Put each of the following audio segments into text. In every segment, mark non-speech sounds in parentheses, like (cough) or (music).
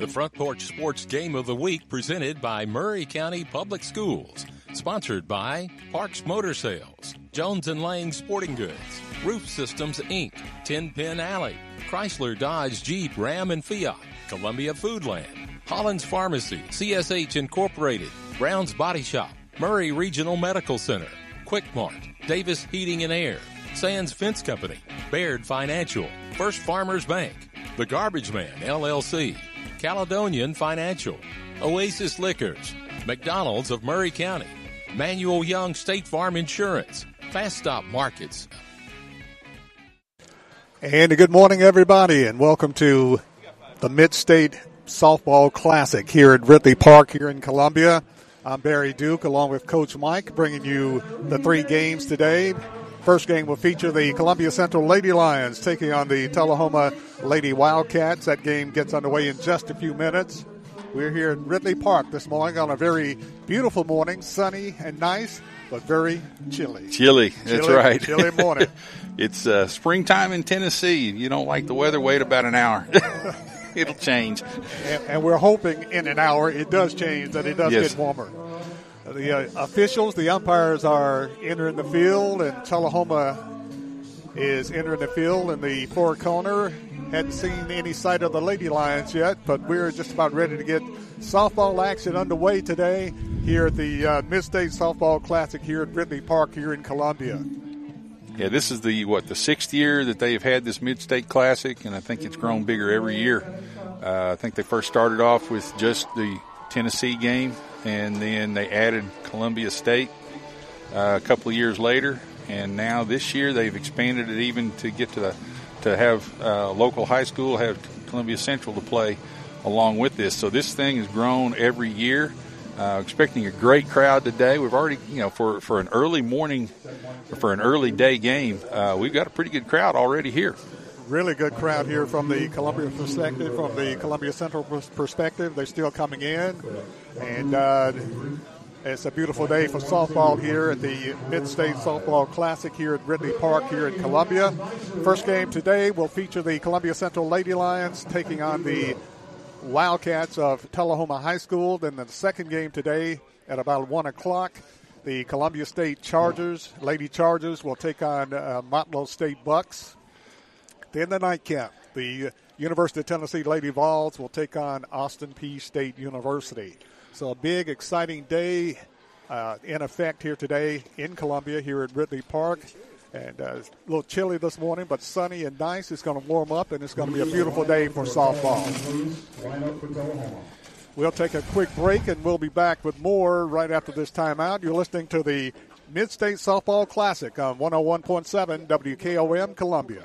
The Front Porch Sports Game of the Week presented by Maury County Public Schools. Sponsored by Parks Motor Sales, Jones and Lang Sporting Goods, Roof Systems Inc., Tin Pin Alley, Chrysler Dodge Jeep Ram and Fiat, Columbia Foodland, Holland's Pharmacy, CSH Incorporated, Brown's Body Shop, Maury Regional Medical Center, Quick Mart, Davis Heating and Air, Sands Fence Company, Baird Financial, First Farmers Bank, The Garbage Man LLC, Caledonian Financial, Oasis Liquors, McDonald's of Maury County, Manuel Young State Farm Insurance, Fast Stop Markets. And a good morning, everybody, and welcome to the Mid State Softball Classic here at Ridley Park here in Columbia. I'm Barry Duke along with Coach Mike bringing you the three games today. First game will feature the Columbia Central Lady Lions taking on the Tullahoma Lady Wildcats. That game gets underway in just a few minutes. We're here in Ridley Park this morning on a very beautiful morning, sunny and nice, but very chilly. Chilly, that's right. chilly morning. (laughs) it's uh, springtime in Tennessee. You don't like the weather, wait about an hour. (laughs) It'll change. And, and we're hoping in an hour it does change, that it does Yes. get warmer. The uh, officials, the umpires are entering the field, and Tullahoma is entering the field in the four corner. Hadn't seen any sight of the Lady Lions yet, but we're just about ready to get softball action underway today here at the uh, Mid State Softball Classic here at Ridley Park here in Columbia. Yeah, this is the what the sixth year that they've had this Mid-State Classic, and I think it's grown bigger every year. Uh, I think they first started off with just the Tennessee game, and then they added Columbia State uh, a couple of years later, and now this year they've expanded it even to get to the to have uh, local high school have Columbia Central to play along with this. So this thing has grown every year. Uh, expecting a great crowd today. We've already, you know, for, for an early morning, for an early day game, uh, we've got a pretty good crowd already here. really good crowd here from the Columbia perspective, from the Columbia Central perspective. They're still coming in, and uh, it's a beautiful day for softball here at the Mid State Softball Classic here at Ridley Park here in Columbia. First game today will feature the Columbia Central Lady Lions taking on the Wildcats of Tullahoma High School. Then the second game today at about one o'clock. The Columbia State Chargers, Lady Chargers, will take on uh, Motlow State Bucks. Then the nightcap, the University of Tennessee Lady Vols will take on Austin Peay State University. So a big, exciting day uh, in effect here today in Columbia, here at Ridley Park. And uh, a little chilly this morning, but sunny and nice. It's going to warm up, and it's going to be a beautiful day for softball. We'll take a quick break, and we'll be back with more right after this timeout. You're listening to the Mid State Softball Classic on 101.7 WKOM Columbia.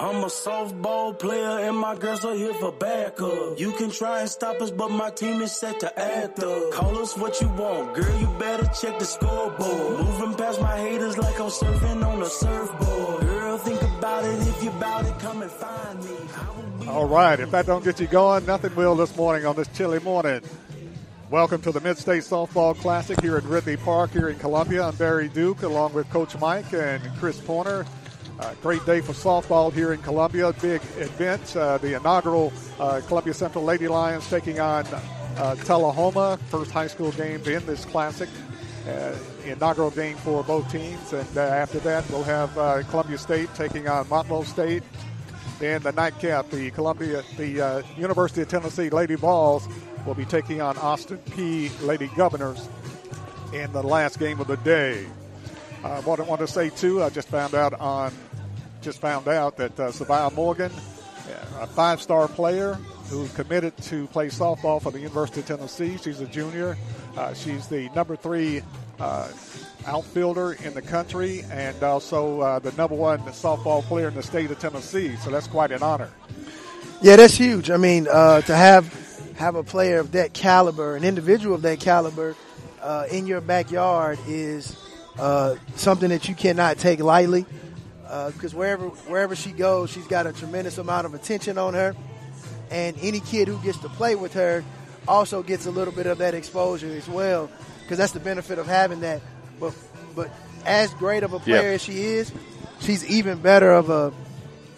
I'm a softball player and my girls are here for backup. You can try and stop us, but my team is set to act up. Call us what you want, girl. You better check the scoreboard. Moving past my haters like I'm surfing on a surfboard. Girl, think about it. If you bout it, come and find me. All right, if that don't get you going, nothing will this morning on this chilly morning. Welcome to the Mid State Softball Classic here at Ridley Park here in Columbia. I'm Barry Duke along with Coach Mike and Chris Porter. Uh, great day for softball here in Columbia. Big event. Uh, the inaugural uh, Columbia Central Lady Lions taking on uh, Tullahoma. First high school game in this classic. uh, inaugural game for both teams. And uh, after that, we'll have Columbia State taking on Motlow State. Then the nightcap, the Columbia, the University of Tennessee Lady Vols will be taking on Austin Peay Lady Governors in the last game of the day. Uh, what I want to say too, I just found out on, just found out that uh, Morgan, a five-star player who committed to play softball for the University of Tennessee. She's a junior. Uh, she's the number three uh, outfielder in the country and also uh, the number one softball player in the state of Tennessee. So that's quite an honor. Yeah, that's huge. I mean, uh, to have have a player of that caliber, an individual of that caliber, uh, in your backyard is uh, something that you cannot take lightly. Because wherever wherever she goes, she's got a tremendous amount of attention on her, and any kid who gets to play with her also gets a little bit of that exposure as well. Because that's the benefit of having that but but as great of a player as she is, she's even better of a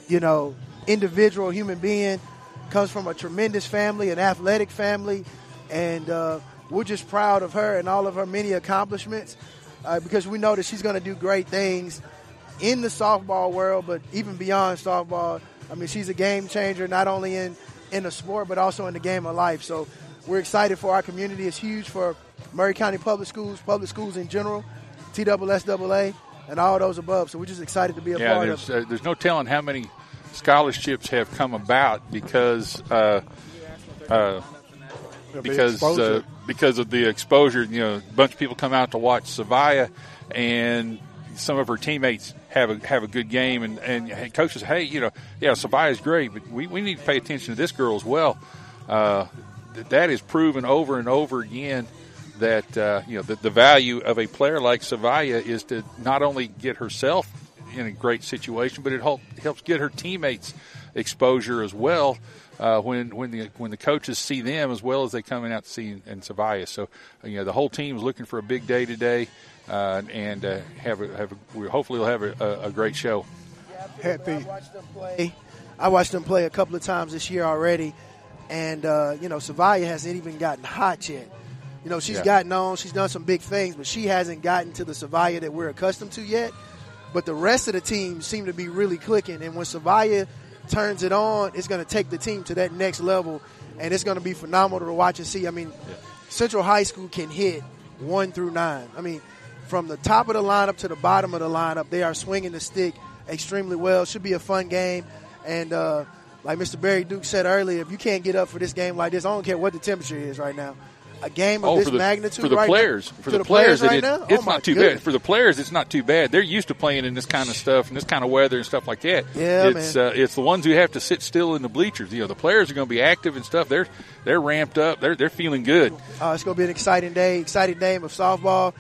you know individual human being. Comes from a tremendous family, an athletic family, and uh, we're just proud of her and all of her many accomplishments uh, because we know that she's going to do great things in the softball world, but even beyond softball. I mean, she's a game changer not only in in the sport but also in the game of life. So we're excited for our community. It's huge for Maury County Public Schools, public schools in general, TSSAA, and all those above. So we're just excited to be a yeah, part there's, of it. Uh, there's no telling how many scholarships have come about because uh, uh, because uh, because of the exposure. You know, a bunch of people come out to watch Savia, and some of her teammates have a have a good game, and and coaches, hey, you know, yeah, is great, but we, we need to pay attention to this girl as well. Uh, that is proven over and over again that uh, you know the, the, value of a player like Savia is to not only get herself in a great situation, but it help, helps get her teammates exposure as well. Uh, when when the when the coaches see them as well as they coming out to see in Savia. So you know the whole team is looking for a big day today, uh, and uh, have a, have a, we hopefully we'll have a, a great show. Happy. I watched them play. I watched them play a couple of times this year already, and uh, you know Savia hasn't even gotten hot yet. You know, she's yeah. gotten on, she's done some big things, but she hasn't gotten to the Savaya that we're accustomed to yet. But the rest of the team seem to be really clicking. And when Savaya turns it on, it's going to take the team to that next level. And it's going to be phenomenal to watch and see. I mean, yeah. Central High School can hit one through nine. I mean, from the top of the lineup to the bottom of the lineup, they are swinging the stick extremely well. Should be a fun game. And uh, like Mr. Barry Duke said earlier, if you can't get up for this game like this, I don't care what the temperature is right now a game of oh, this for the, magnitude for the right players now, for the, the, players, players right it, now? it's oh not too goodness. bad for the players it's not too bad they're used to playing in this kind of stuff and this kind of weather and stuff like that yeah it's man. Uh, it's the ones who have to sit still in the bleachers you know the players are going to be active and stuff they're they're ramped up they're they're feeling good uh, it's going to be an exciting day exciting day of softball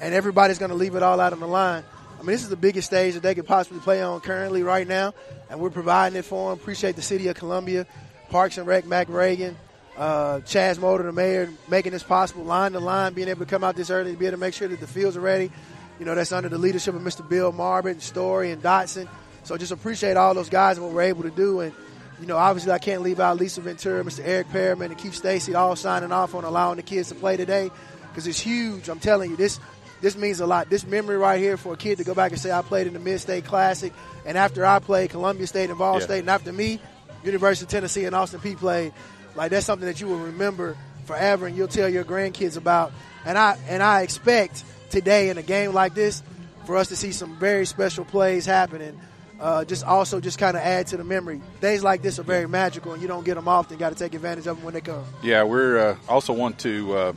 and everybody's going to leave it all out on the line I mean, this is the biggest stage that they could possibly play on currently right now, and we're providing it for them. Appreciate the city of Columbia, Parks and Rec, Mac Reagan, uh, Chaz Molder, the mayor, making this possible, line to line, being able to come out this early to be able to make sure that the fields are ready. You know, that's under the leadership of Mr. Bill Marbert and Story and Dotson. So just appreciate all those guys and what we're able to do. And, you know, obviously I can't leave out Lisa Ventura, Mr. Eric Perriman, and Keith Stacy all signing off on allowing the kids to play today because it's huge. I'm telling you, this this means a lot. This memory right here for a kid to go back and say, I played in the Mid-State Classic, and after I played, Columbia State and Ball yeah. State, and after me, University of Tennessee and Austin Peay played – like that's something that you will remember forever, and you'll tell your grandkids about. And I and I expect today in a game like this for us to see some very special plays happening. Uh, just also just kind of add to the memory. Days like this are very magical, and you don't get them often. Got to take advantage of them when they come. Yeah, we're uh, also want to uh,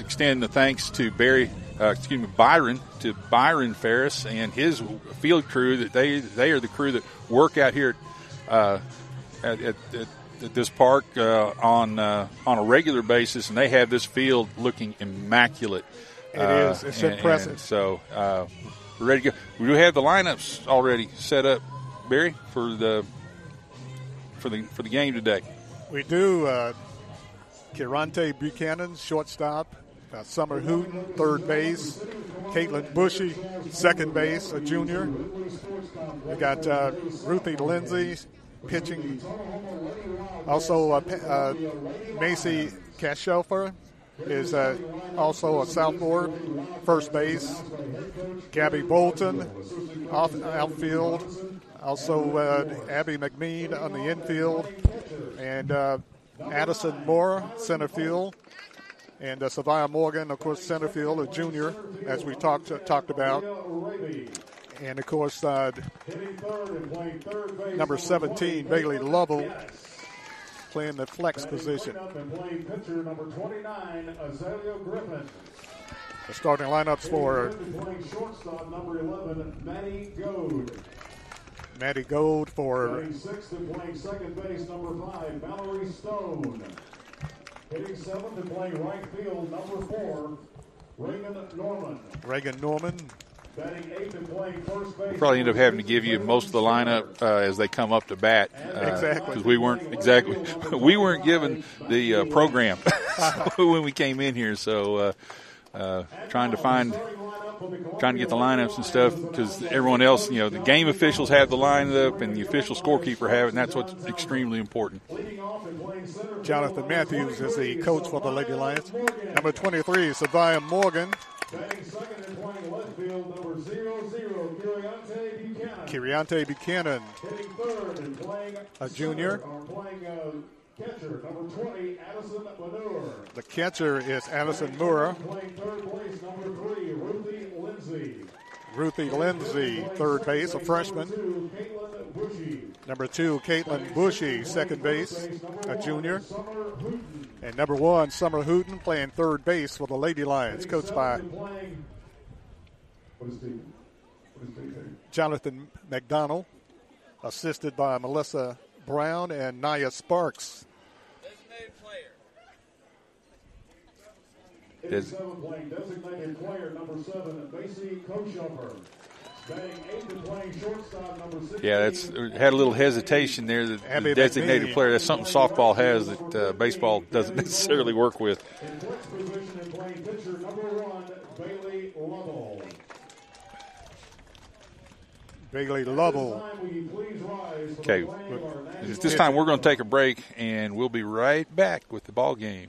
extend the thanks to Barry, uh, excuse me, Byron, to Byron Ferris and his field crew. That they they are the crew that work out here uh, at, at, at at this park uh, on uh, on a regular basis, and they have this field looking immaculate. It uh, is. It's and, impressive. And so uh, we're ready to go. We do have the lineups already set up, Barry, for the for the for the game today. We do. Uh, Kirante Buchanan, shortstop. Uh, Summer Hooten, third base. Caitlin Bushy, second base, a junior. We got uh, Ruthie Lindsay, pitching. Also, uh, uh, Macy Kashofer, is uh, also a sophomore, first base. Gabby Bolton, off, outfield. Also, uh, Abby McMean on the infield. And uh, Addison Moore, center field. And uh, Savia Morgan, of course, center field, a junior, as we talked talked about. And of course, uh, number 17, Bailey Lovell, playing the flex position. The starting lineups for shortstop number 11, Maddie Gold for Hitting seventh and playing right field, number four, Reagan Norman. Reagan Norman. Batting eighth and playing first base. Probably end up having to give you most of the lineup uh, as they come up to bat. Uh, Exactly. Because we weren't exactly (laughs) we weren't given the uh, program (laughs) when we came in here, so uh, uh, trying to find trying to get the lineups and stuff because everyone else, you know, the game officials have the lineup and the official scorekeeper have it, and that's what's extremely important. Jonathan Matthews is the coach for the Lady Lions. Number 23, Savia Morgan. Kiriante Buchanan. A junior. Catcher, number 20, Addison Manure. The catcher is Addison Moore. Playing third place, number three, Ruthie Lindsay. Ruthie Lindsay, third base, a freshman. Number two, Caitlin Bushy, second base, a junior. And number one, Summer Hooten, playing third base for the Lady Lions, coached by Playing, what is the, what is the name? Jonathan McDonald, assisted by Melissa Brown and Naya Sparks. Des- 87 playing designated player, number seven, Macy Koshover. Batting eighth and playing shortstop, number 16. Yeah, that's had a little hesitation there. The, the designated player that's something softball has that uh, baseball doesn't (laughs) necessarily work with. In flex position and playing pitcher, number one, Bailey Lovell. Bailey Lovell. Time, will you please rise for Okay, the playing of our national at this time we're going to take a break, and we'll be right back with the ball game.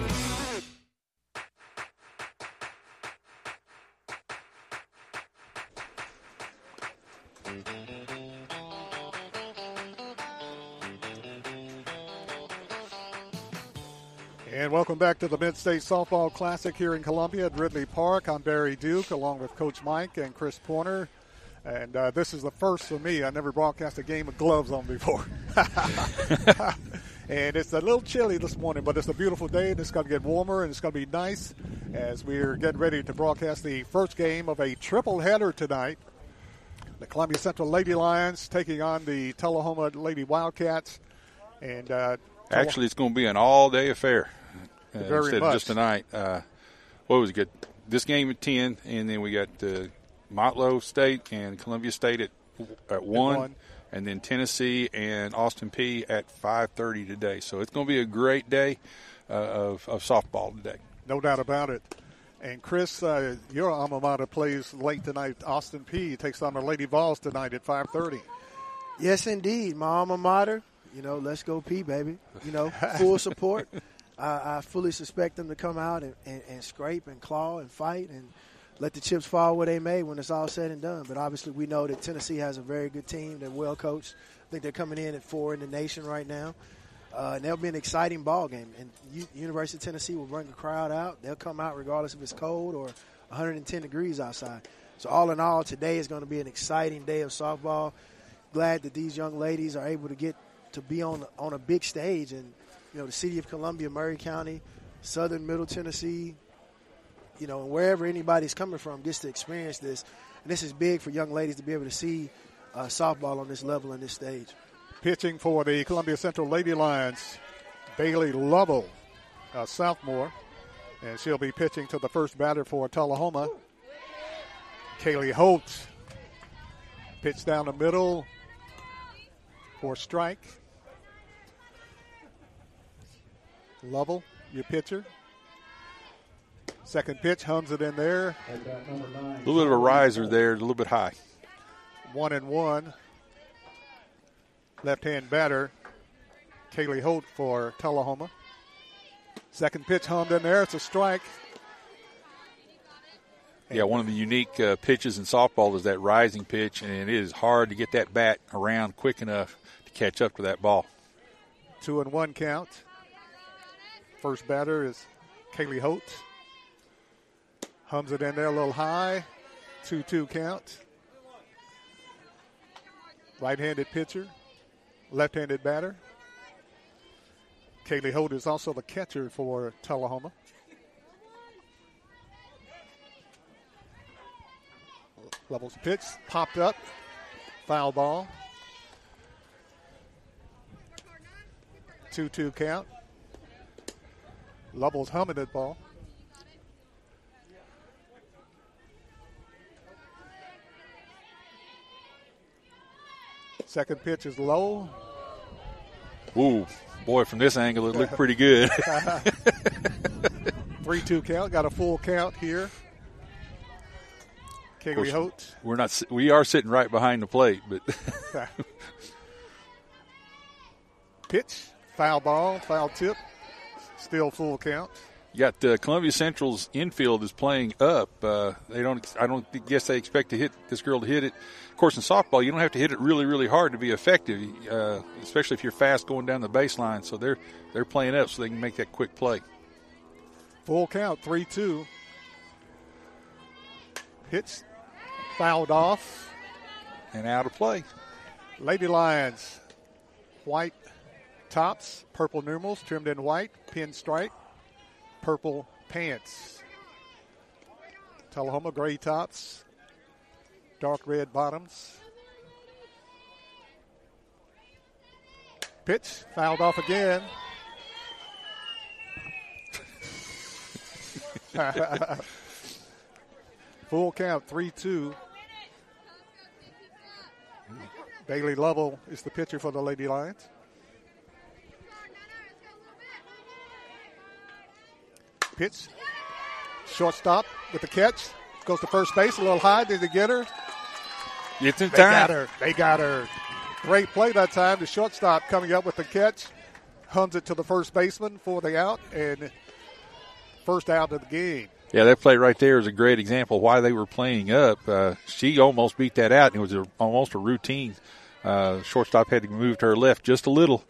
welcome back to the Mid-State Softball Classic here in Columbia at Ridley Park. I'm Barry Duke along with Coach Mike and Chris Pointer. And uh, this is the first for me. I never broadcast a game with gloves on before. (laughs) and it's a little chilly this morning, but it's a beautiful day and it's going to get warmer and it's going to be nice as we're getting ready to broadcast the first game of a triple header tonight. The Columbia Central Lady Lions taking on the Tullahoma Lady Wildcats. And uh, Actually, it's going to be an all-day affair uh, Very instead much. of just tonight. Uh, what was it? Good? This game at ten, and then we got uh, Motlow State and Columbia State at at one, one. and then Tennessee and Austin Peay at five thirty today. So it's going to be a great day uh, of of softball today. No doubt about it. And Chris, uh, your alma mater plays late tonight. Austin Peay takes on the Lady Vols tonight at 5:30. Yes, indeed. My alma mater. You know, let's go Peay, baby. You know, full support. (laughs) I, I, fully suspect them to come out and, and, and, scrape and claw and fight and let the chips fall where they may when it's all said and done. But obviously, we know that Tennessee has a very good team. They're well coached. I think they're coming in at four in the nation right now. Uh, and that'll be an exciting ball game. And U- University of Tennessee will bring the crowd out. They'll come out regardless if it's cold or 110 degrees outside. So all in all, today is going to be an exciting day of softball. Glad that these young ladies are able to get to be on on a big stage, and you know the city of Columbia, Maury County, Southern Middle Tennessee, you know, wherever anybody's coming from gets to experience this. And this is big for young ladies to be able to see uh, softball on this level and this stage. Pitching for the Columbia Central Lady Lions, Bailey Lovell, a sophomore, and she'll be pitching to the first batter for Tullahoma. Kaylee Holt. Pitch down the middle for strike. Lovell, your pitcher. Second pitch hums it in there. A little bit of a riser there, a little bit high. One and one. Left hand batter, Kaylee Holt for Tullahoma. Second pitch hummed in there. It's a strike. Yeah, one of the unique uh, pitches in softball is that rising pitch, and it is hard to get that bat around quick enough to catch up to that ball. Two and one count. First batter is Kaylee Holt. Hums it in there a little high. 2 2 count. Right handed pitcher, left handed batter. Kaylee Holt is also the catcher for Tullahoma. Lovell's pitch, popped up, foul ball. 2 2 count. Lovell's humming that ball. Second pitch is low. Ooh, boy, from this angle, it looked pretty good. (laughs) 3 2 count. Got a full count here. Kaylee Holt. We're not. We are sitting right behind the plate, but (laughs) pitch, foul ball, foul tip, still full count. You got uh, Columbia Central's infield is playing up. Uh, they don't. I don't guess they expect to hit this girl to hit it. Of course, in softball, you don't have to hit it really, really hard to be effective, uh, especially if you're fast going down the baseline. So they're they're playing up so they can make that quick play. Full count, three two. Hits fouled off. And out of play. Lady Lions, white tops, purple numerals trimmed in white, pinstripe, purple pants. Tullahoma gray tops, dark red bottoms. Pitch fouled off again. (laughs) Full count, 3 2. Bailey Lovell is the pitcher for the Lady Lions. Shortstop with the catch. Goes to first base a little high. Did they get her? It's in they time. Got her. They got her. Great play that time. The shortstop coming up with the catch. Hums it to the first baseman for the out and first out of the game. Yeah, that play right there is a great example why they were playing up. Uh, she almost beat that out, and it was a, almost a routine. Uh, shortstop had to move to her left just a little,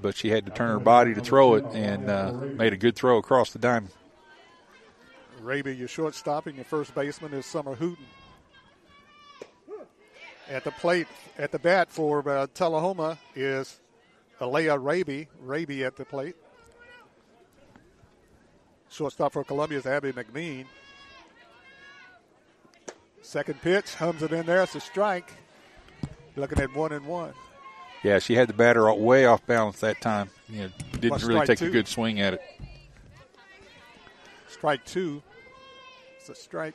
but she had to turn her body to throw it and uh, made a good throw across the diamond. Raby, your shortstop, and your first baseman is Summer Hooten. At the plate, at the bat for uh, Tullahoma is Alea Raby. Raby at the plate. Shortstop for Columbia is Abby McMean. Second pitch, hums it in there. It's a strike. Looking at one and one. Yeah, she had the batter way off balance that time. You know, didn't Plus really take two. a good swing at it. Strike two. It's a strike.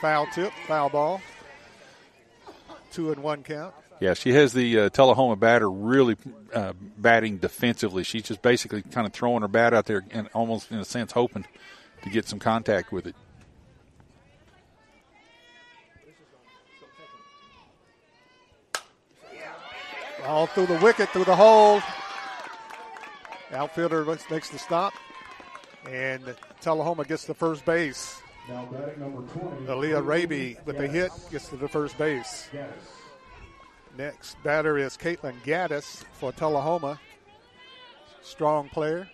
Foul tip, foul ball. Two and one count. Yeah, she has the uh, Tullahoma batter really uh, batting defensively. She's just basically kind of throwing her bat out there and almost, in a sense, hoping to get some contact with it. All through the wicket, through the hole. Outfielder makes the stop, and Tullahoma gets the first base. Now batting number 20. Aaliyah Raby with the hit gets to the first base. Next batter is Caitlin Gaddis for Tullahoma. Strong player.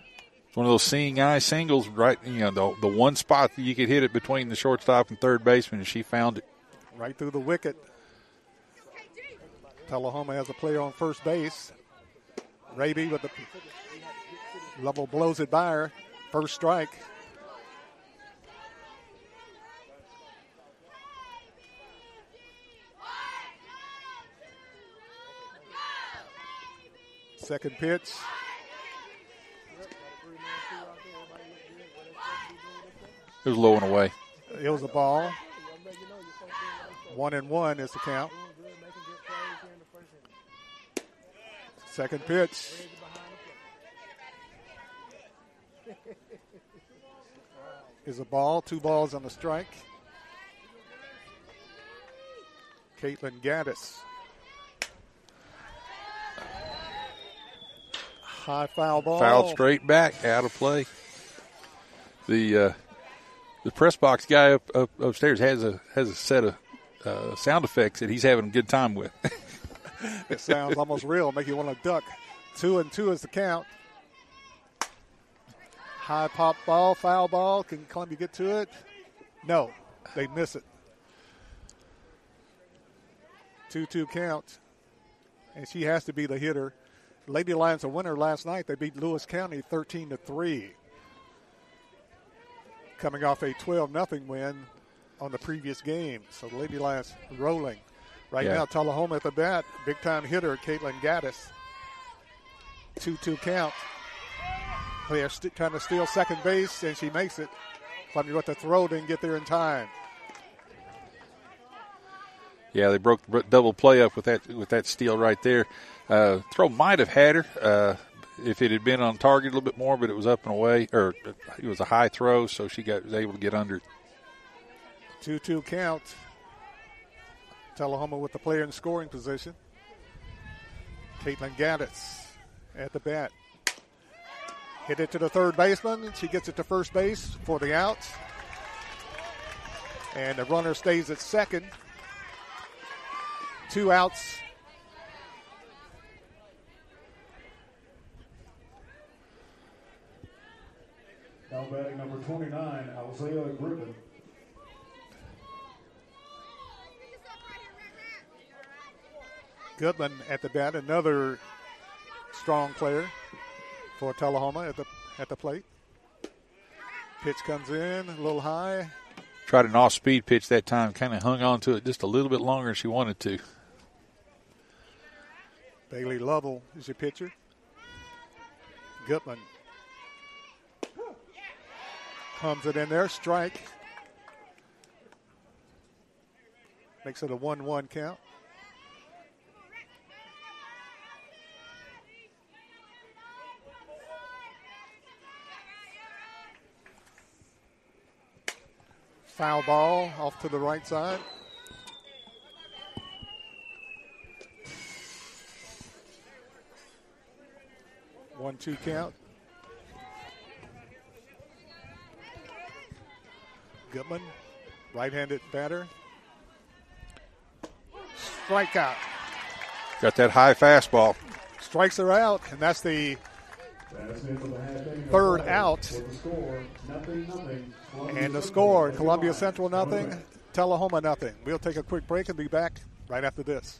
It's one of those seeing eye singles, right? You know, the, the one spot that you could hit it between the shortstop and third baseman, and she found it. Right through the wicket. Tullahoma has a player on first base. Raby with the level blows it by her. First strike. Second pitch. It was low and away. It was a ball. One and one is the count. Second pitch. Is a ball. Two balls on the strike. Caitlin Gaddis. High foul ball. Fouled straight back, out of play. The uh, the press box guy up, up upstairs has a has a set of uh, sound effects that he's having a good time with. (laughs) it sounds almost real, make you want to duck. Two and two is the count. High pop ball, foul ball. Can Columbia get to it? No, they miss it. 2 2 count. And she has to be the hitter. Lady Lions a winner last night. They beat Lewis County 13 to 3. Coming off a 12 0 win on the previous game. So the Lady Lions rolling. Right Yeah. now, Tullahoma at the bat. Big time hitter, Caitlin Gaddis. 2 2 count. Are st- trying to steal second base, and she makes it. Columbia with the throw didn't get there in time. Yeah, they broke the double play up with that with that steal right there. Uh, throw might have had her uh, if it had been on target a little bit more, but it was up and away, or it was a high throw, so she got was able to get under. 2 2 count. Tullahoma with the player in scoring position. Caitlin Gaddis at the bat. Hit it to the third baseman. She gets it to first base for the out. And the runner stays at second. Two outs. Now batting number 29, Isaiah Griffin. Goodman at the bat, another strong player for Tullahoma at the at the plate. Pitch comes in a little high. Tried an off speed pitch that time, kind of hung on to it just a little bit longer than she wanted to. Bailey Lovell is your pitcher. Gutman comes it in there, strike. Makes it a 1 1 count. Foul ball off to the right side. One two count. Goodman, right handed batter. Strikeout. Got that high fastball. Strikes her out, and that's the third out. And the score Columbia Central nothing, Tullahoma nothing. We'll take a quick break and be back right after this.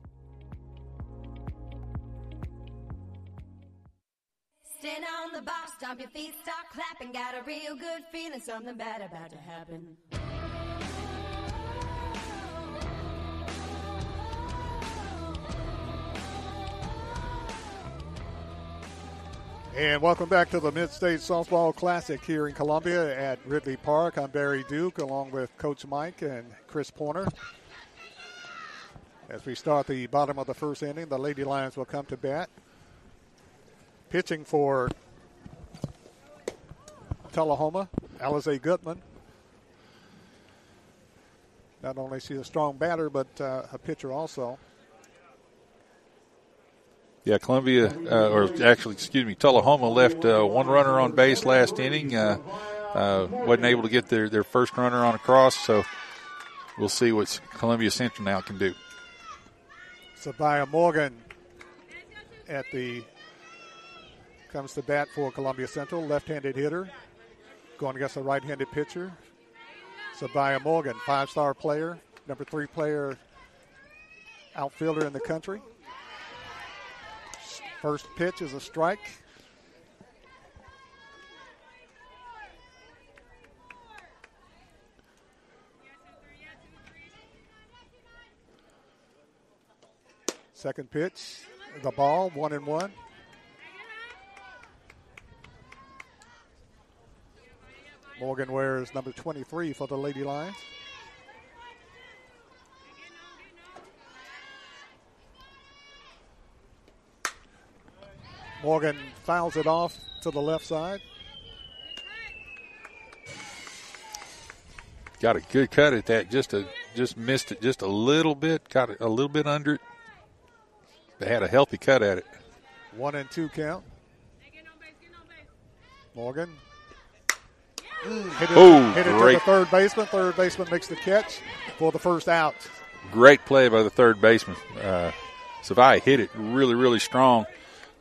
Stand on the box, stomp your feet, start clapping. Got a real good feeling, something bad about to happen. And welcome back to the Mid-State Softball Classic here in Columbia at Ridley Park. I'm Barry Duke along with Coach Mike and Chris Pointer. As we start the bottom of the first inning, the Lady Lions will come to bat. Pitching for Tullahoma, Alize Gutman. Not only is she a strong batter, but uh, a pitcher also. Yeah, Columbia, uh, or actually, excuse me, Tullahoma left uh, one runner on base last inning. Uh, uh, wasn't able to get their, their first runner on across, so we'll see what Columbia Central now can do. Sabaya Morgan at the comes to bat for Columbia Central, left-handed hitter, going against a right-handed pitcher. Sabaya Morgan, five-star player, number three player, outfielder in the country. First pitch is a strike. Second pitch, the ball, one and one. Morgan wears number 23 for the Lady Lions. Morgan fouls it off to the left side. Got a good cut at that. Just a just missed it just a little bit. Got it a little bit under it. They had a healthy cut at it. One and two count. Morgan. Hit it, Oh, hit it to the third baseman. Third baseman makes the catch for the first out. Great play by the third baseman. Uh, Savai hit it really, really strong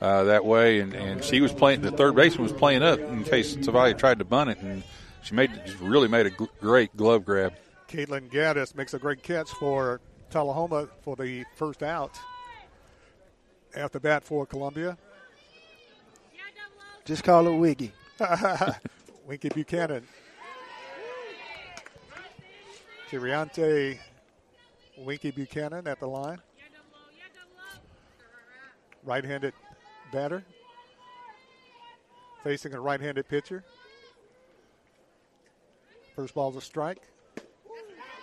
uh, that way, and, and she was playing. The third baseman was playing up in case Savai tried to bunt it, and she made just really made a gl- great glove grab. Caitlin Gaddis makes a great catch for Tullahoma for the first out. After bat for Columbia. Just call it Wiggy. (laughs) Winky Buchanan. Kiriante Winky Buchanan at the line. Right handed batter. Facing a right handed pitcher. First ball's a strike.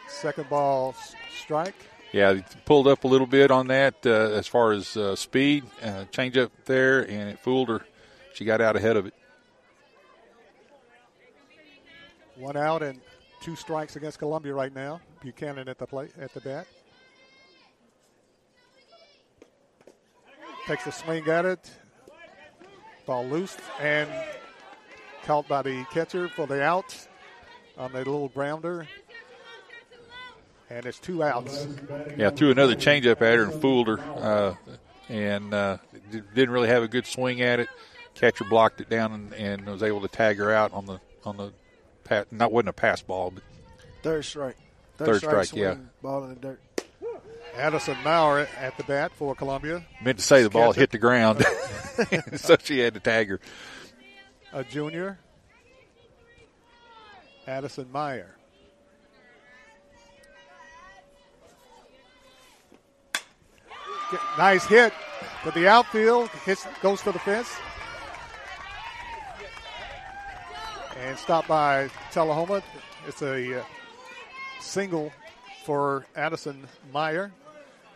Second ball, strike. Yeah, pulled up a little bit on that uh, as far as uh, speed, uh, change up there, and it fooled her. She got out ahead of it. One out and two strikes against Columbia right now. Buchanan at the plate at the bat. Takes a swing at it. Ball loose and caught by the catcher for the out on the little grounder. And it's two outs. Yeah, threw another changeup at her and fooled her, uh, and uh, didn't really have a good swing at it. Catcher blocked it down and, and was able to tag her out on the on the pa- not wasn't a pass ball, but Third strike. Third strike, swing, yeah. Ball in the dirt. Addison Maurer at the bat for Columbia. meant to say the ball Catcher. hit the ground, (laughs) so she had to tag her. a junior, Addison Meyer. Nice hit but the outfield. Hits, goes to the fence. And stopped by Tullahoma. It's a uh, single for Addison Meyer.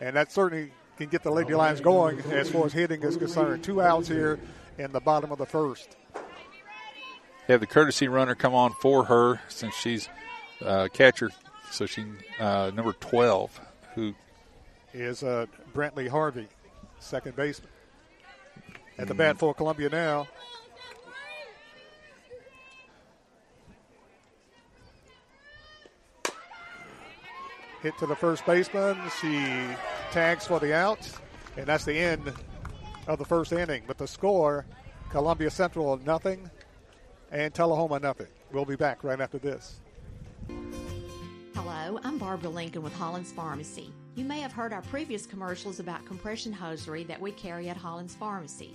And that certainly can get the Lady Lions going as far as hitting is concerned. Two outs here in the bottom of the first. Have the courtesy runner come on for her since she's uh, catcher, so she uh, number twelve, who is uh, Brantley Harvey, second baseman. At the bat for Columbia now hit to the first baseman. She tags for the out, and that's the end of the first inning. But the score Columbia Central nothing, and Tullahoma nothing. We'll be back right after this. Hello, I'm Barbara Lincoln with Hollins Pharmacy. You may have heard our previous commercials about compression hosiery that we carry at Hollins Pharmacy.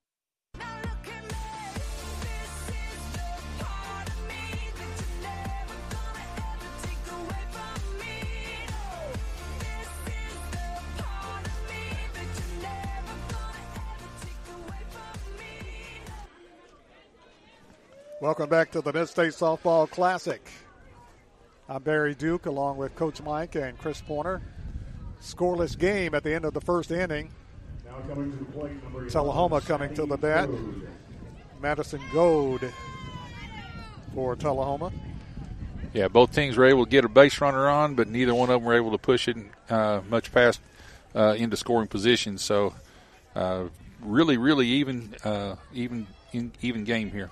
Welcome back to the Mid-State Softball Classic. I'm Barry Duke along with Coach Mike and Chris Pointer. Scoreless game at the end of the first inning. Now coming to the plate, number Tullahoma coming to the bat. Madison Goad for Tullahoma. Yeah, both teams were able to get a base runner on, but neither one of them were able to push it uh, much past uh, into scoring position. So, uh, really, really even, uh, even, in, even game here.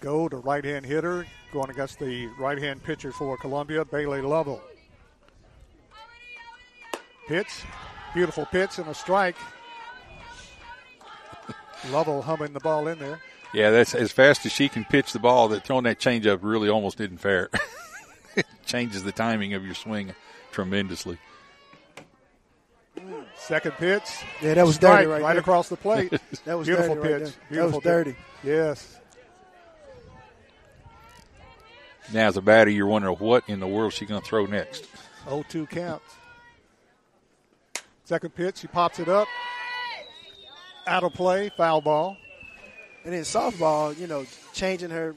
Goad, a right-hand hitter, going against the right-hand pitcher for Columbia, Bailey Lovell. Pitch, beautiful pitch and a strike. Lovell humming the ball in there. Yeah, that's as fast as she can pitch the ball. That throwing that changeup really almost didn't fair. (laughs) it changes the timing of your swing tremendously. Second pitch. Yeah, that was strike dirty right, right there. across the plate. (laughs) That was beautiful dirty right pitch. That was Beautiful dirty. pitch. Yes. Now, as a batter, you're wondering what in the world is she going to throw next. 0-2 count. Second pitch, he pops it up. Out of play, foul ball. And in softball, you know, changing her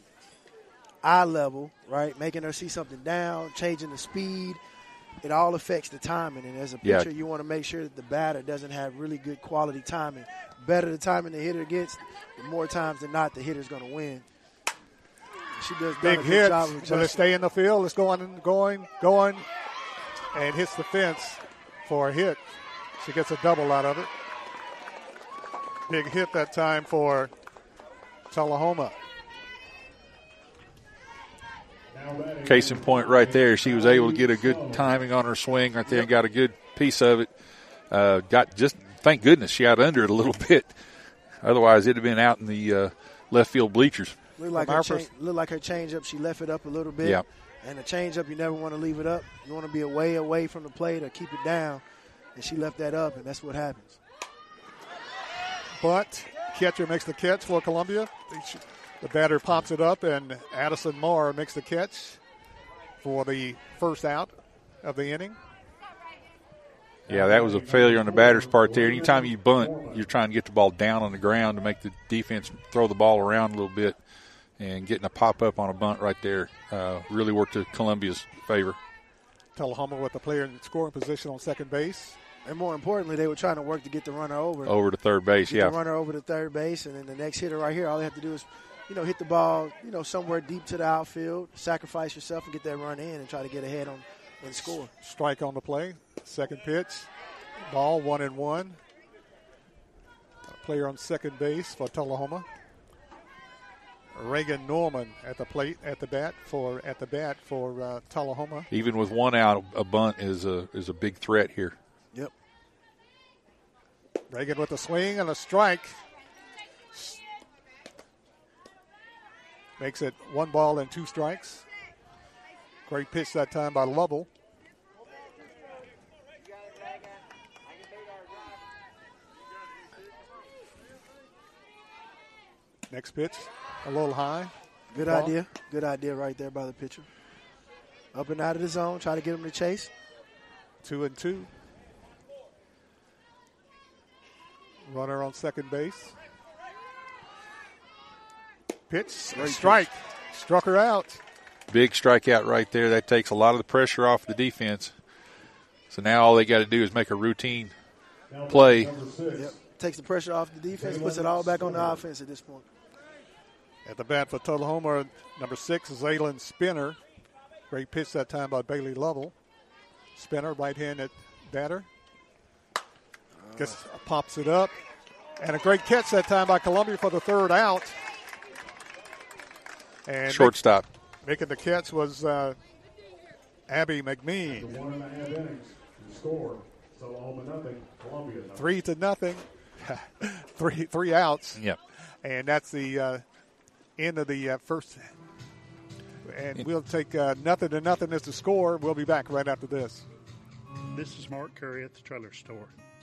eye level, right? Making her see something down, changing the speed. It all affects the timing. And as a Yeah. pitcher, you want to make sure that the batter doesn't have really good quality timing. Better the timing the hitter gets, the more times than not the hitter's going to win. She does done Big a good hit. job of Will it adjusting. stay in the field? Let's It's going, going, going, and hits the fence for a hit. She gets a double out of it. Big hit that time for Tullahoma. Case in point, right there, she was able to get a good timing on her swing right there and got a good piece of it. Uh, got just thank goodness she out under it a little (laughs) bit. Otherwise, it'd have been out in the uh, left field bleachers. Look like her our change, look like her changeup. She left it up a little bit. Yeah. And the changeup, you never want to leave it up. You want to be away, away from the plate or keep it down. And she left that up, and that's what happens. But catcher makes the catch for Columbia. The batter pops it up, and Addison Moore makes the catch for the first out of the inning. Yeah, that was a failure on the batter's part there. Anytime you bunt, you're trying to get the ball down on the ground to make the defense throw the ball around a little bit. And getting a pop up on a bunt right there uh, really worked to Columbia's favor. Tullahoma with the player in scoring position on second base. And more importantly, they were trying to work to get the runner over. Over to third base, Get yeah. the runner over to third base, and then the next hitter right here, all they have to do is, you know, hit the ball, you know, somewhere deep to the outfield, sacrifice yourself, and get that run in, and try to get ahead on and score. Strike on the play. Second pitch. Ball one and one. Player on second base for Tullahoma. Reagan Norman at the plate at the bat for at the bat for uh, Tullahoma. Even with one out, a bunt is a is a big threat here. Yep. Reagan with a swing and a strike. Makes it one ball and two strikes. Great pitch that time by Lovell. Next pitch. a little high. Good Ball. idea. Good idea right there by the pitcher. Up and out of the zone, try to get him to chase. Two and two. Runner on second base. Pitch, Great strike. Struck her out. Big strikeout right there. That takes a lot of the pressure off the defense. So now all they got to do is make a routine play. Yep. Takes the pressure off the defense, puts it all back on the offense at this point. At the bat for Tullahoma, number six is Aylin Spinner. Great pitch that time by Bailey Lovell. Spinner, right-handed batter. Gets, pops it up. And a great catch that time by Columbia for the third out. And Shortstop. make- making the catch was uh, Abby McMean. One and a half innings. The score. Tullahoma nothing. Columbia nothing. Three to nothing. (laughs) three three outs. Yep. And that's the uh, end of the uh, first. And we'll take uh, nothing to nothing as the score. We'll be back right after this. This is Mark Curry at the Trailer Store.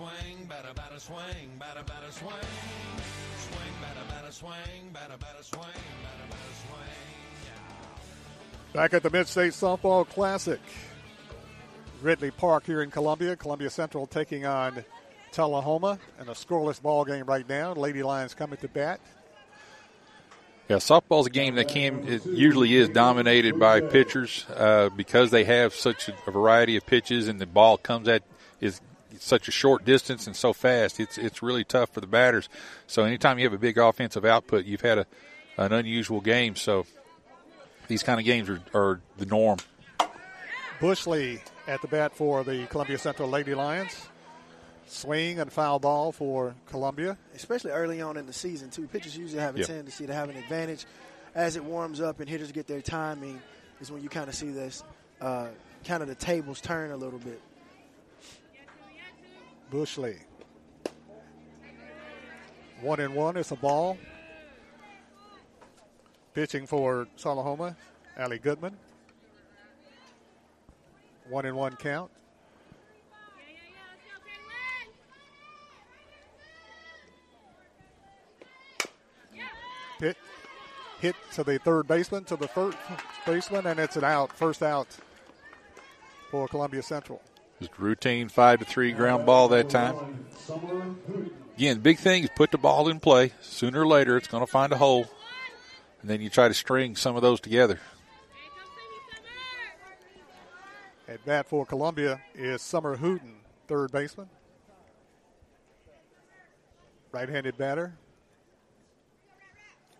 Swing, batter, batter, swing, batter, batter, swing. Swing, batter, batter, swing, batter, batter, swing, batter, batter, swing. Back at the Mid State Softball Classic. Ridley Park here in Columbia. Columbia Central taking on Tullahoma in a scoreless ball game right now. Lady Lions coming to bat. Yeah, softball's a game that can it usually is dominated by pitchers uh, because they have such a variety of pitches and the ball comes at is such a short distance and so fast. It's it's really tough for the batters. So anytime you have a big offensive output, you've had a an unusual game. So these kind of games are, are the norm. Bushley at the bat for the Columbia Central Lady Lions. Swing and foul ball for Columbia. Especially early on in the season, too. Pitchers usually have a Yeah. tendency to have an advantage as it warms up and hitters get their timing. Is when you kind of see this, uh, kind of the tables turn a little bit. Bushley. One and one is a ball. Pitching for Tullahoma, Allie Goodman. One and one count. Hit, hit to the third baseman, to the first baseman, and it's an out. First out for Columbia Central. Just routine five to three ground ball that time. Again, big thing is put the ball in play. Sooner or later, it's going to find a hole, and then you try to string some of those together. At bat for Columbia is Summer Hooten, third baseman. Right handed batter.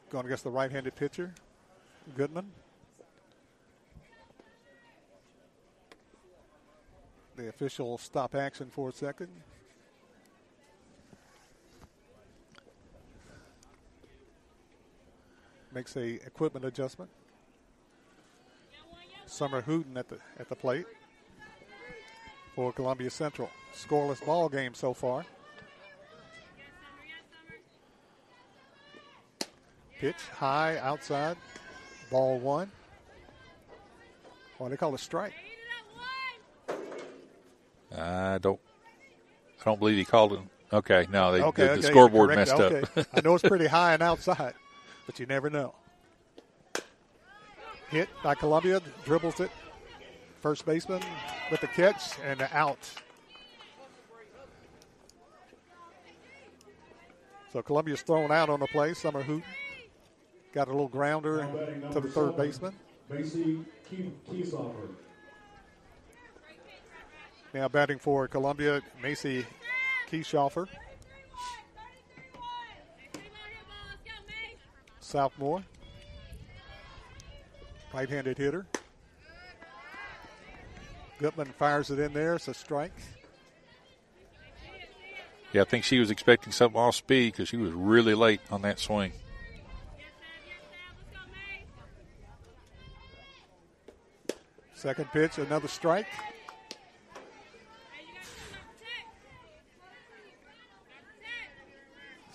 Going against the right handed pitcher, Goodman. The official stop action for a second. Makes a equipment adjustment. Summer Hooten at the at the plate for Columbia Central. Scoreless ball game so far. Pitch high outside. Ball one. What they call a strike. I don't. I don't believe he called it. Okay, no, they, okay, the, the scoreboard correct. messed okay. up. I know it's pretty high and outside, but you never know. Hit by Columbia, dribbles it. First baseman with the catch and out. So Columbia's thrown out on the play. Summer Hoot. Got a little grounder to the third baseman. Macy Kiesoffer. Now batting for Columbia, Macy Kiesoffer. Sophomore. Right-handed hitter. Goodman fires it in there. It's a strike. Yeah, I think she was expecting something off speed because she was really late on that swing. Second pitch, another strike.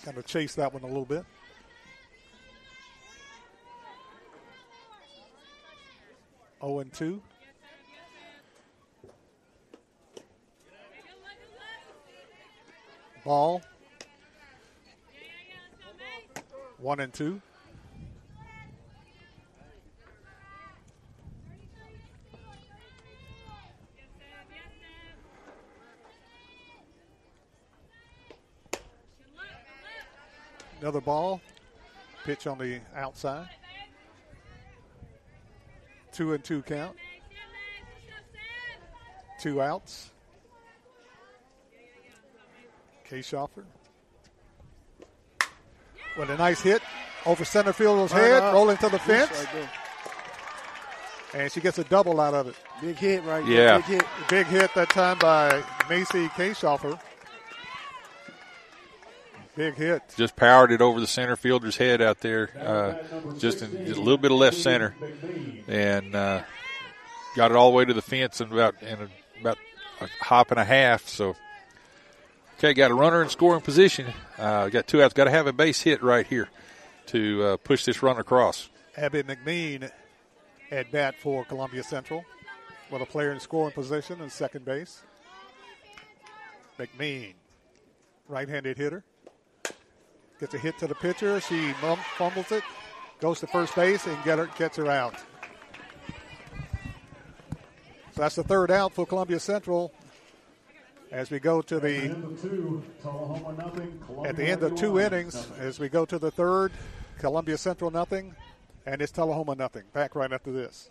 Kind of chase that one a little bit. Oh and two. Ball. One and two. Another ball. Pitch on the outside. Two and two count. Two outs. Kiesoffer. With a nice hit over center field's Right head, up. rolling to the fence. right. And she gets a double out of it. Big hit right Yeah. there. Big hit. Big hit that time by Macy Kiesoffer. Big hit. Just powered it over the center fielder's head out there, uh, just, in, just a little bit of left center, and uh, got it all the way to the fence in about in a, about a hop and a half. So, okay, got a runner in scoring position. Uh, got two outs. Got to have a base hit right here to uh, push this run across. Abby McMean at bat for Columbia Central with a player in scoring position in second base. McMean, right-handed hitter, gets a hit to the pitcher. She fumbles it, goes to first base, and get her, gets her out. So that's the third out for Columbia Central. As we go to the. At the end of two innings, as we go to the third, Columbia Central nothing, and it's Tullahoma nothing. Back right after this.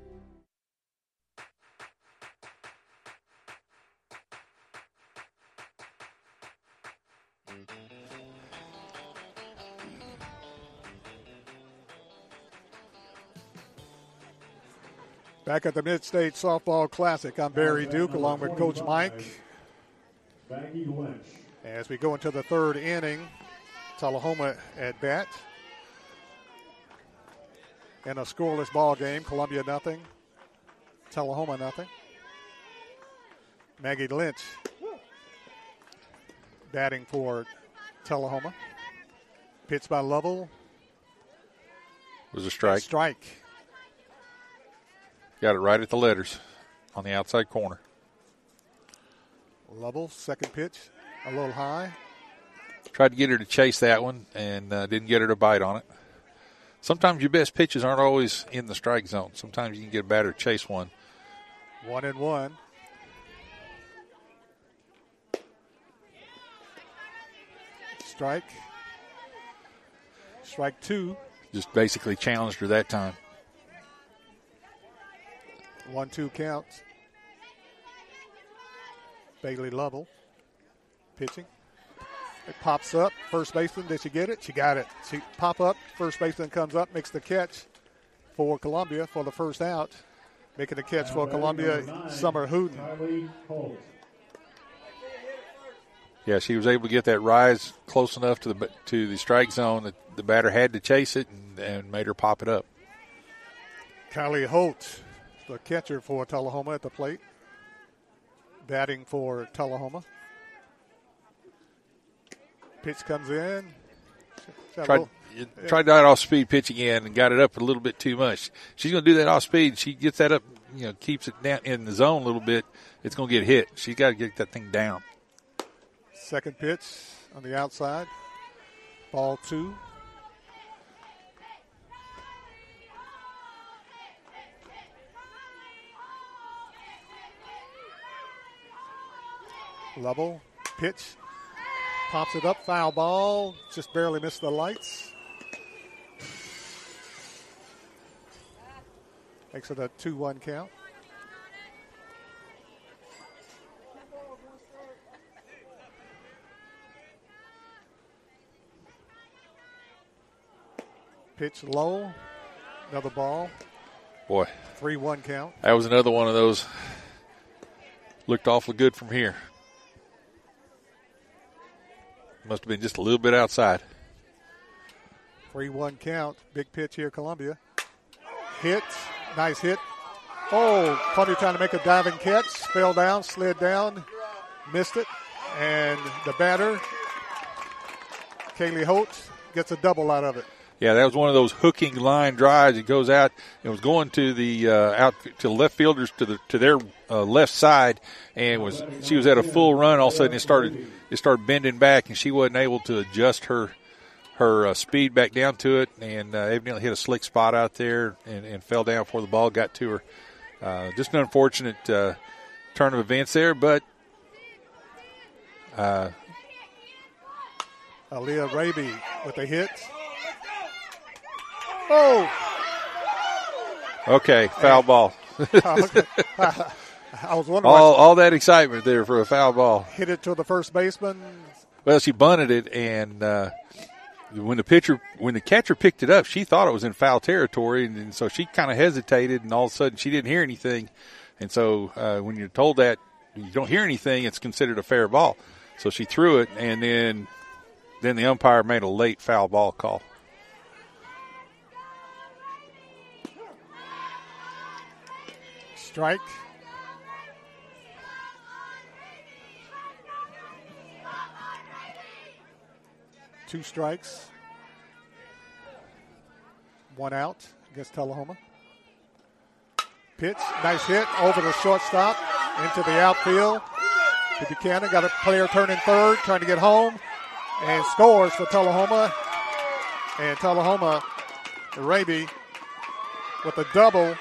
Back at the Mid-State Softball Classic, I'm Barry Duke along with Coach Mike. Maggie Lynch. As we go into the third inning, Tullahoma at bat. In a scoreless ball game, Columbia nothing, Tullahoma nothing. Maggie Lynch batting for Tullahoma. Pitch by Lovell. was a strike. Strike. Got it right at the letters on the outside corner. Lovell, second pitch, a little high. Tried to get her to chase that one and uh, didn't get her to bite on it. Sometimes your best pitches aren't always in the strike zone. Sometimes you can get a batter to chase one. One and one. Strike. Strike two. Just basically challenged her that time. One two counts. Bailey Lovell pitching. It pops up. First baseman, did she get it? She got it. She pop up. First baseman comes up, makes the catch for Columbia for the first out. Making the catch for Columbia, Summer Hooten. Holt. Yeah, she was able to get that rise close enough to the to the strike zone that the batter had to chase it and, and made her pop it up. Kylie Holt, the catcher for Tullahoma at the plate. Batting for Tullahoma. Pitch comes in. Tried, little- yeah. tried that off speed pitch again and got it up a little bit too much. She's going to do that off speed. She gets that up, you know, keeps it down in the zone a little bit. It's going to get hit. She's got to get that thing down. Second pitch on the outside. Ball two. Lovell. Pitch. Pops it up. Foul ball. Just barely missed the lights. Makes it a 2 1 count. Pitch low. Another ball. Boy, 3 1 count. that was another one of those. Looked awfully good from here. Must have been just a little bit outside. 3 1 count. Big pitch here, Columbia. Hit. Nice hit. Oh, Columbia trying to make a diving catch. Fell down, slid down, missed it. And the batter, Kaylee Holtz, gets a double out of it. Yeah, that was one of those hooking line drives. It goes out. It was going to the uh, out to left fielders to the to their uh, left side, and was she was at a full run. All of a sudden, it started it started bending back, and she wasn't able to adjust her her uh, speed back down to it, and uh, evidently hit a slick spot out there and, and fell down before the ball got to her. Uh, just an unfortunate uh, turn of events there, but Aaliyah Raby with a hit. Oh, okay, foul ball. okay. (laughs) I was wondering. all all that excitement there for a foul ball. hit it to the first baseman. Well, she bunted it, and uh, when the pitcher, when the catcher picked it up, she thought it was in foul territory, and, and so she kind of hesitated, and all of a sudden she didn't hear anything, and so uh, when you're told that you don't hear anything, it's considered a fair ball. So she threw it, and then then the umpire made a late foul ball call. Strike. Two strikes. One out against Tullahoma. Pitch, nice hit over the shortstop into the outfield. To Buchanan got a player turning third, trying to get home, and scores for Tullahoma. And Tullahoma, Raby, with a double,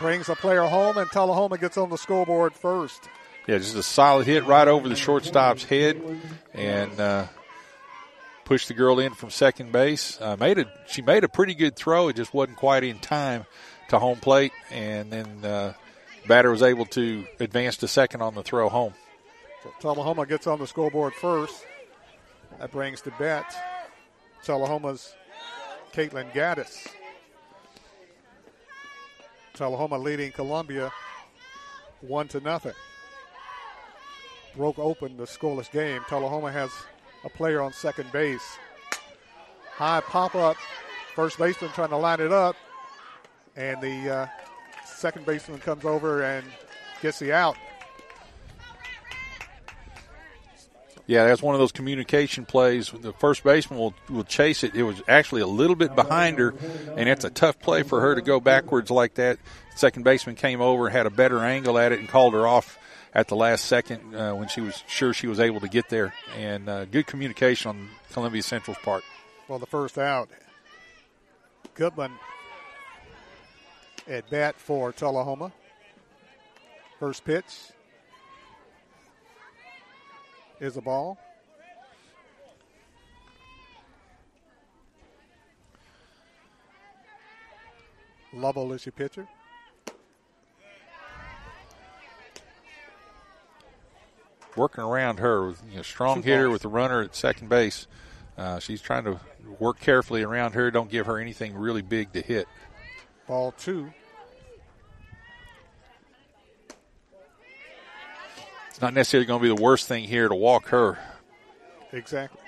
brings a player home, and Tullahoma gets on the scoreboard first. Yeah, just a solid hit right over the shortstop's head, and uh, pushed the girl in from second base. Uh, made a she made a pretty good throw. It just wasn't quite in time to home plate, and then uh, batter was able to advance to second on the throw home. So Tullahoma gets on the scoreboard first. That brings to bat Tullahoma's Caitlin Gaddis. Tullahoma leading Columbia one to nothing. Broke open the scoreless game. Tullahoma has a player on second base. High pop up. First baseman trying to line it up. And the uh, second baseman comes over and gets the out. Yeah, that's one of those communication plays. The first baseman will, will chase it. It was actually a little bit behind her, and it's a tough play for her to go backwards like that. Second baseman came over, had a better angle at it, and called her off at the last second uh, when she was sure she was able to get there. And uh, good communication on Columbia Central's part. Well, the first out. Goodman at bat for Tullahoma. First pitch is a ball. Lovell is your pitcher. working around her. With, you know, strong hitter with the runner at second base. Uh, she's trying to work carefully around her. Don't give her anything really big to hit. Ball two. Not necessarily going to be the worst thing here to walk her. Exactly.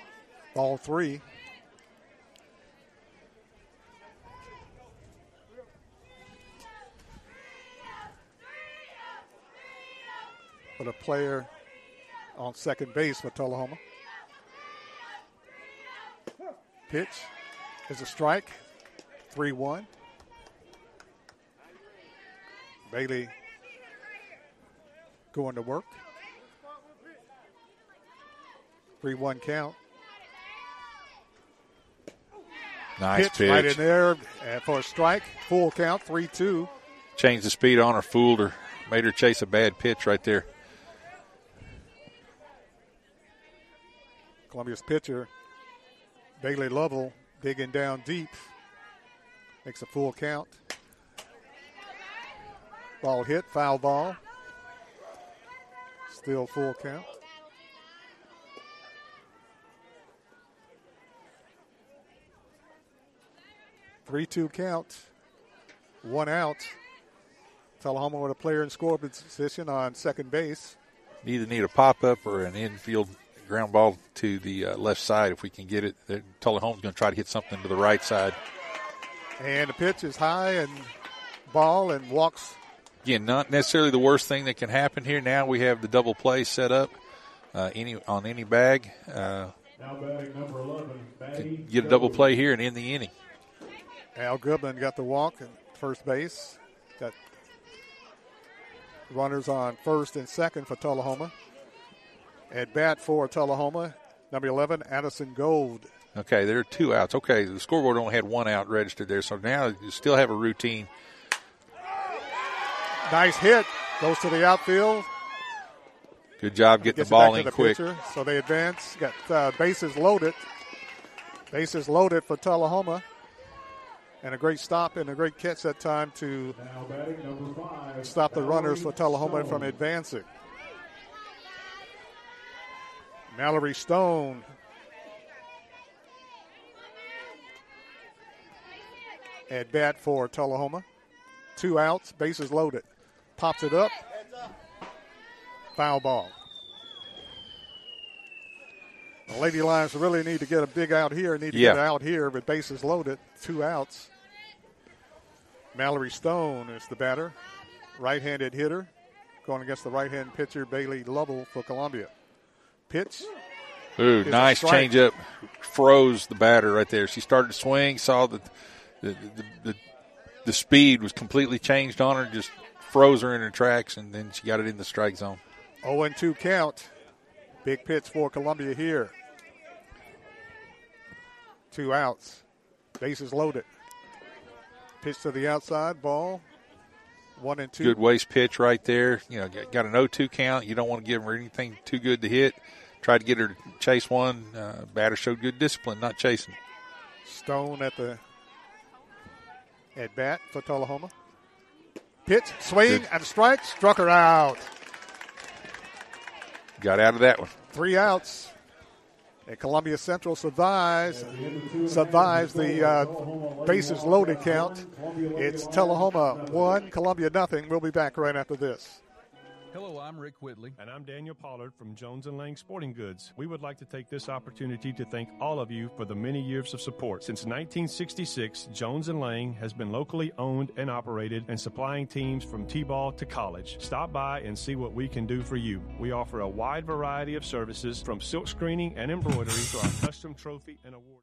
Ball three. For a player on second base for Tullahoma. Pitch is a strike. 3 1. Bailey going to work. 3 1 count. Nice pitch, right in there uh, for a strike. Full count, 3 2. Changed the speed on her, fooled her, made her chase a bad pitch right there. Columbia's pitcher, Bailey Lovell, digging down deep. Makes a full count. Ball hit, foul ball. Still full count. Three-two count. One out. Tullahoma with a player in score position on second base. Either need a pop up or an infield ground ball to the uh, left side if we can get it. There- Tullahoma's going to try to hit something to the right side. And the pitch is high and ball and walks. Again, not necessarily the worst thing that can happen here. Now we have the double play set up uh, any on any bag. Uh, Now batting number 11, Maddie get a double play here and end the inning. Al Goodman got the walk at first base. Got runners on first and second for Tullahoma. At bat for Tullahoma, number 11, Addison Gold. Okay, there are two outs. Okay, the scoreboard only had one out registered there, so now you still have a routine. Nice hit. Goes to the outfield. Good job getting the ball in the quick. pitcher. So they advance. Got uh, bases loaded. Bases loaded for Tullahoma. And a great stop and a great catch that time to Now batting number five, stop the runners for Tullahoma Stone. from advancing. Mallory Stone. At bat for Tullahoma. Two outs, bases loaded. Pops it up. Foul ball. The Lady Lions really need to get a big out here. Need to Yeah. get out here with bases loaded. Two outs. Mallory Stone is the batter. Right handed hitter. Going against the right hand pitcher, Bailey Lovell for Columbia. Pitch. Ooh, nice changeup. Froze the batter right there. She started to swing, saw that the, the, the, the speed was completely changed on her, just froze her in her tracks, and then she got it in the strike zone. 0 2 count. Big pitch for Columbia here. Two outs. Bases loaded. Pitch to the outside. Ball. One and two. Good waist pitch right there. You know, got an 0-2 count. You don't want to give her anything too good to hit. Tried to get her to chase one. Uh, batter showed good discipline, not chasing. Stone at the at bat for Tullahoma. Pitch, swing, Good. and strike. Struck her out. Got out of that one. Three outs. And Columbia Central survives survives the uh, bases loaded count. It's Tullahoma one, Columbia nothing. We'll be back right after this. Hello, I'm Rick Whitley. And I'm Daniel Pollard from Jones and Lang Sporting Goods. We would like to take this opportunity to thank all of you for the many years of support. Since 1966, Jones and Lang has been locally owned and operated and supplying teams from T-ball to college. Stop by and see what we can do for you. We offer a wide variety of services from silk screening and embroidery to our custom trophy and award.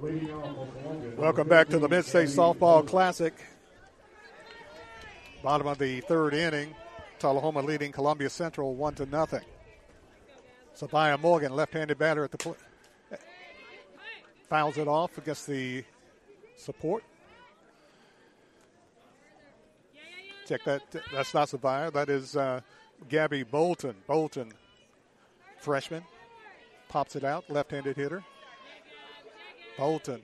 Welcome back to the Mid State Softball Classic. Bottom of the third inning. Tullahoma leading Columbia Central one to nothing. Sabaya Morgan, left-handed batter at the plate, fouls it off against the support. Check that. That's not Sabaya. That is uh, Gabby Bolton. Bolton, freshman, pops it out. Left-handed hitter. Bolton.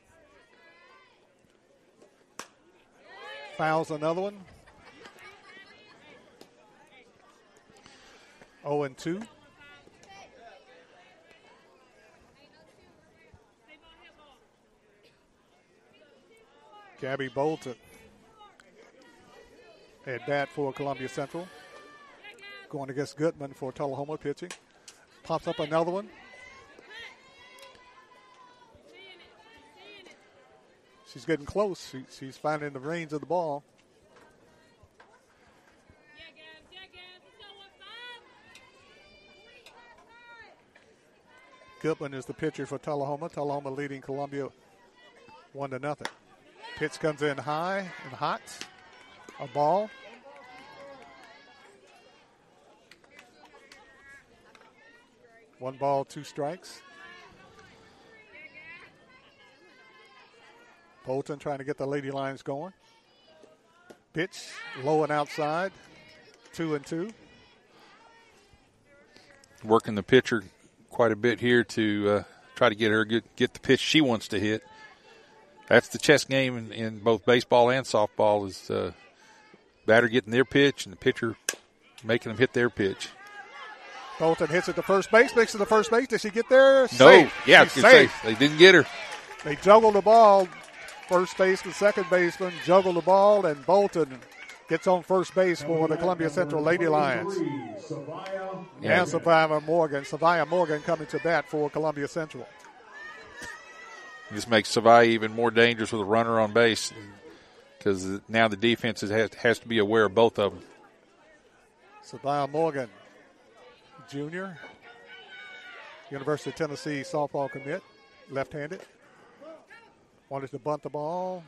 Fouls another one. 0 and 2. Gabby Bolton at bat for Columbia Central. Going against Goodman for Tullahoma pitching. Pops up another one. She's getting close. She, she's finding the reins of the ball. Goodman is the pitcher for Tullahoma. Tullahoma leading Columbia one to nothing. Pitch comes in high and hot. A ball. One ball, two strikes. Bolton trying to get the Lady Lions going. Pitch low and outside. Two and two. Working the pitcher quite a bit here to uh, try to get her get, get the pitch she wants to hit. That's the chess game in, in both baseball and softball is uh, batter getting their pitch and the pitcher making them hit their pitch. Bolton hits it to first base, makes it to first base. Does she get there? No, Safe. yeah, I safe. they didn't get her. They juggle the ball. First baseman, second baseman juggle the ball, and Bolton gets on first base for the Columbia Central Lady Lions. Yeah. And Savannah Morgan. Savannah Morgan coming to bat for Columbia Central. This makes Savai even more dangerous with a runner on base because now the defense has, has to be aware of both of them. Savannah Morgan, junior, University of Tennessee softball commit, left-handed. Wanted to bunt the ball.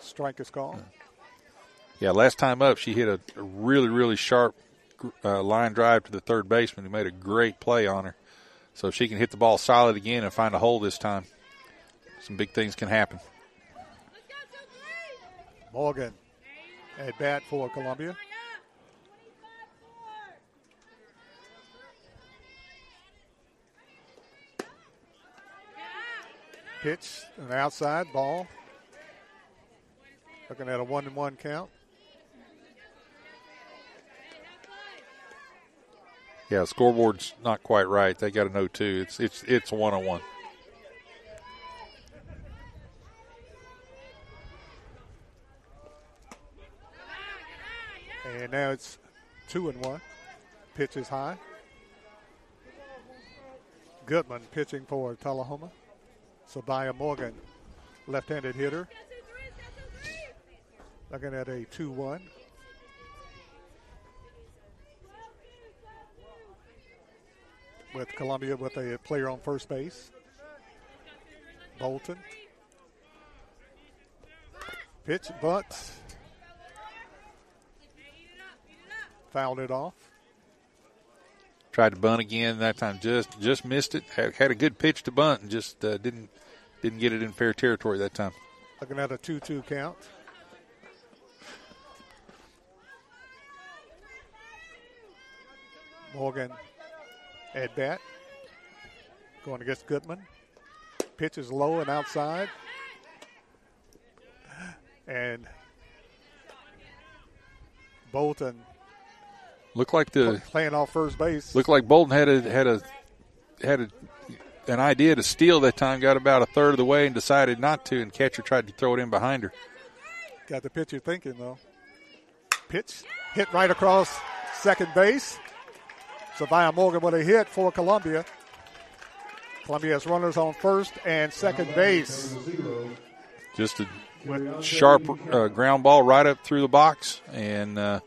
Strike is called. Yeah, last time up, she hit a, really, really sharp uh, line drive to the third baseman who made a great play on her. So if she can hit the ball solid again and find a hole this time, some big things can happen. Morgan at bat for Columbia. Pitch, an outside ball. Looking at a one and one count. Yeah, scoreboard's not quite right. They got a no oh two. It's it's it's one on one. And now it's two and one. Pitch is high. Goodman pitching for Tullahoma. Sabaya Morgan, left-handed hitter. Looking at a 2-1. With Columbia with a player on first base. Bolton. Pitch, bunt. Fouled it off. Tried to bunt again that time, just just missed it. Had, had a good pitch to bunt and just uh, didn't didn't get it in fair territory that time. Looking at a 2 2 count. Morgan at bat. Going against Goodman. Pitch is low and outside. And Bolton Looked like the playing off first base. looked like Bolton had a had a had a an idea to steal that time, got about a third of the way and decided not to, and catcher tried to throw it in behind her. Got the pitcher thinking, though. Pitch hit right across second base. Savannah Morgan with a hit for Columbia. Columbia has runners on first and second base. Just a sharp uh, ground ball right up through the box, and uh,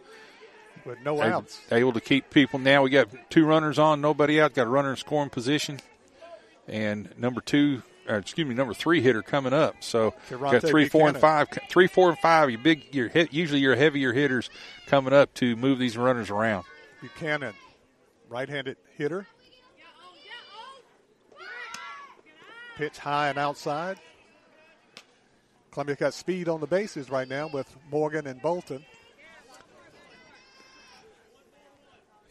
with no outs. able to keep people. Now we got two runners on, nobody out. Got a runner in scoring position, and number two, or excuse me, number three hitter coming up. So got three, four, and five. Three, four, and five. You big, your hit. Usually your heavier hitters coming up to move these runners around. Buchanan, right-handed hitter. Pitch high and outside. Columbia's got speed on the bases right now with Morgan and Bolton.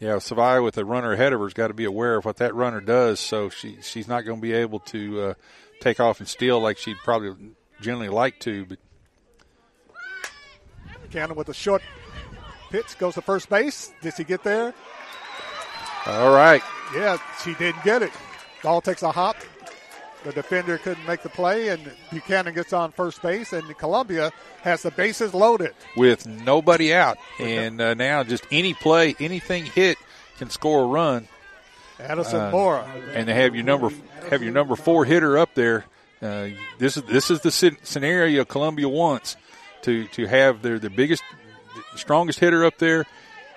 Yeah, Savia with a runner ahead of her has got to be aware of what that runner does, so she she's not going to be able to uh, take off and steal like she'd probably generally like to. But Buchanan with a short pitch goes to first base. Did she get there? all right, Yeah, she didn't get it. Ball takes a hop. The defender couldn't make the play, and Buchanan gets on first base, and Columbia has the bases loaded. with nobody out, and uh, now just any play, anything hit can score a run. Addison Uh, Moore. and to have your number have your number four hitter up there. Uh, this is this is the scenario Columbia wants to to have their the biggest, strongest hitter up there,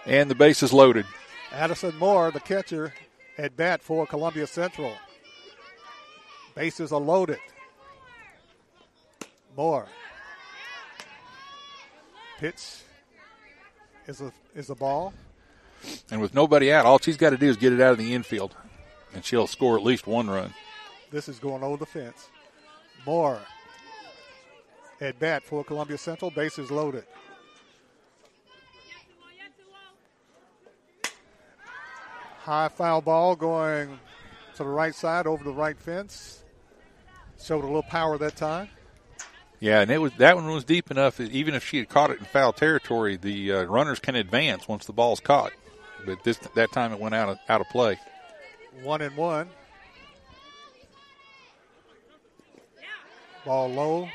and the bases loaded. Addison Moore, the catcher, at bat for Columbia Central. Bases are loaded. Moore. Pitch is a is a ball. And with nobody out, all she's got to do is get it out of the infield, and she'll score at least one run. This is going over the fence. Moore at bat for Columbia Central. Bases loaded. High foul ball going to the right side over the right fence. Showed a little power that time. Yeah, and it was that one was deep enough. That even if she had caught it in foul territory, the uh, runners can advance once the ball's caught. But this that time it went out of, out of play. One and one. Ball low.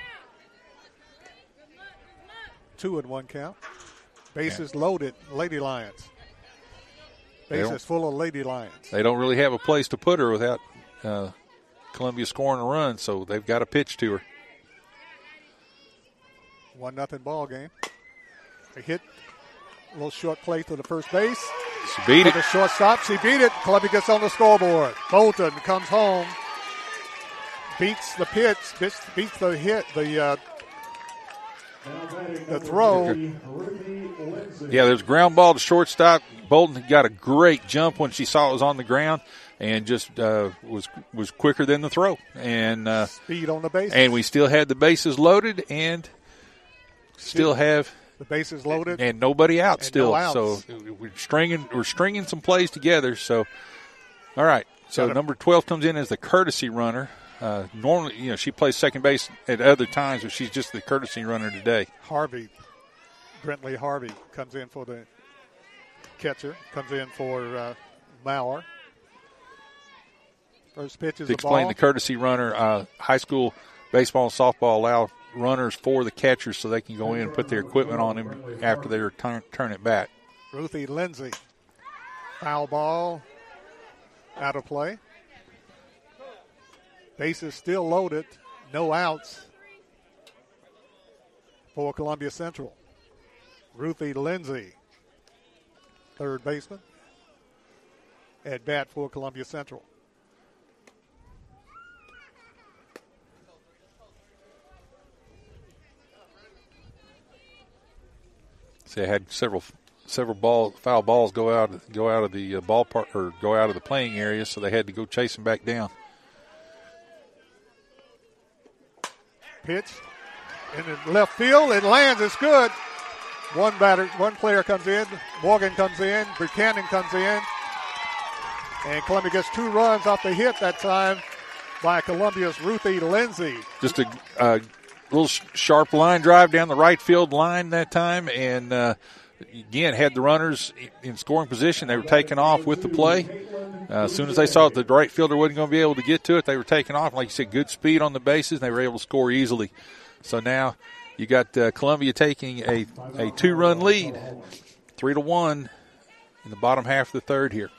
Two and one count. Bases loaded. Lady Lions. Bases full of Lady Lions. They don't really have a place to put her without uh, Columbia scoring a run, so they've got a pitch to her. One nothing ball game. A hit. A little short play to the first base. She beat it. the shortstop. She beat it. Columbia gets on the scoreboard. Bolton comes home. Beats the pitch. Beats, beats the hit. The uh, the throw. Yeah, there's ground ball to shortstop. Bolton got a great jump when she saw it was on the ground, and just uh, was was quicker than the throw. And uh, Speed on the base. and we still had the bases loaded, and still have the bases loaded. and nobody out And still. no so we're stringing we're stringing some plays together. So all right. So Got number twelve comes in as the courtesy runner. Uh, normally, you know, she plays second base at other times, but she's just the courtesy runner today. Harvey, Brentley Harvey comes in for the catcher. Comes in for uh, Mauer. First pitch is to explain ball. the courtesy runner, uh, high school baseball and softball allow runners for the catchers so they can go in and put their equipment on them after they return turn it back. Ruthie Lindsay. Foul ball. Out of play. Bases still loaded. No outs for Columbia Central. Ruthie Lindsay, third baseman. At bat for Columbia Central. They had several several ball foul balls go out go out of the uh, ballpark or go out of the playing area, so they had to go chase them back down. Pitch in the left field. It lands. It's good. One batter, one player comes in. Morgan comes in. Buchanan comes in. And Columbia gets two runs off the hit that time by Columbia's Ruthie Lindsay. Just a uh, little sharp line drive down the right field line that time, and uh, again had the runners in scoring position. They were taking off with the play, Uh, as soon as they saw that the right fielder wasn't going to be able to get to it, they were taking off. Like you said, good speed on the bases, and they were able to score easily. So now you got uh, Columbia taking a, a two run lead, three to one, in the bottom half of the third here.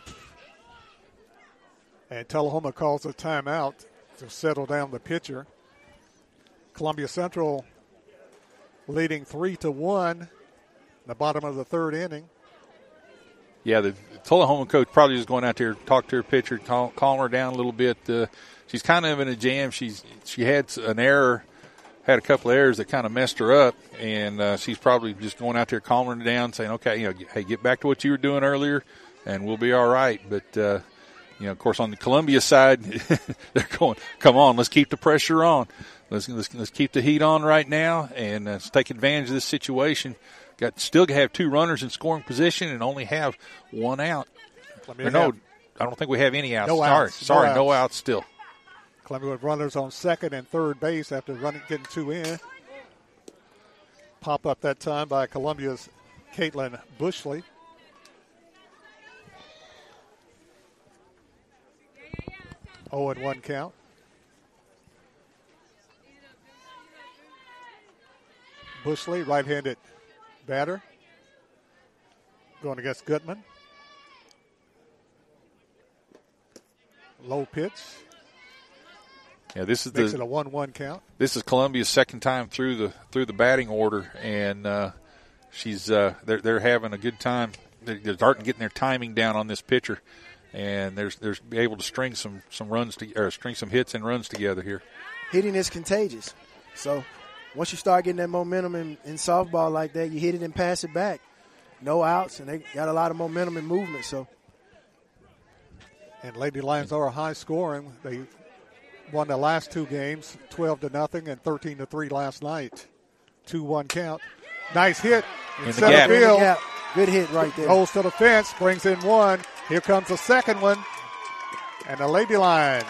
And Tullahoma calls a timeout to settle down the pitcher. Columbia Central leading three to one in the bottom of the third inning. Yeah, the Tullahoma coach probably just going out there talk to her pitcher, call, calm her down a little bit. Uh, she's kind of in a jam. She's she had an error, had a couple of errors that kind of messed her up, and uh, she's probably just going out there calming her down, saying, "Okay, you know, hey, get back to what you were doing earlier, and we'll be all right." But uh, you know, of course, on the Columbia side, (laughs) they're going, "Come on, let's keep the pressure on. Let's let's, let's keep the heat on right now, and uh, let's take advantage of this situation." Got still have two runners in scoring position and only have one out. Or no, have- I don't think we have any outs. No sorry, outs, no sorry, no outs. outs still. Columbia with runners on second and third base after running getting two in. Pop up that time by Columbia's Caitlin Bushley. Oh and one count. Bushley, right-handed batter, going against Goodman. Low pitch. Yeah, this is Makes the it a one-one count. this is Columbia's second time through the through the batting order, and uh, she's uh, they're they're having a good time. They're, they're starting getting their timing down on this pitcher, and there's there's be able to string some some runs to, or string some hits and runs together here. Hitting is contagious. So once you start getting that momentum in, in softball like that, you hit it and pass it back. No outs, and they got a lot of momentum and movement. So And Lady Lions are a high scoring. They won the last two games, 12 to nothing and 13 to 3 last night. 2 1 count. Nice hit in, In the center gap. field. In the gap. Good hit right there. Goes to the fence, brings in one. Here comes the second one. And the Lady Lions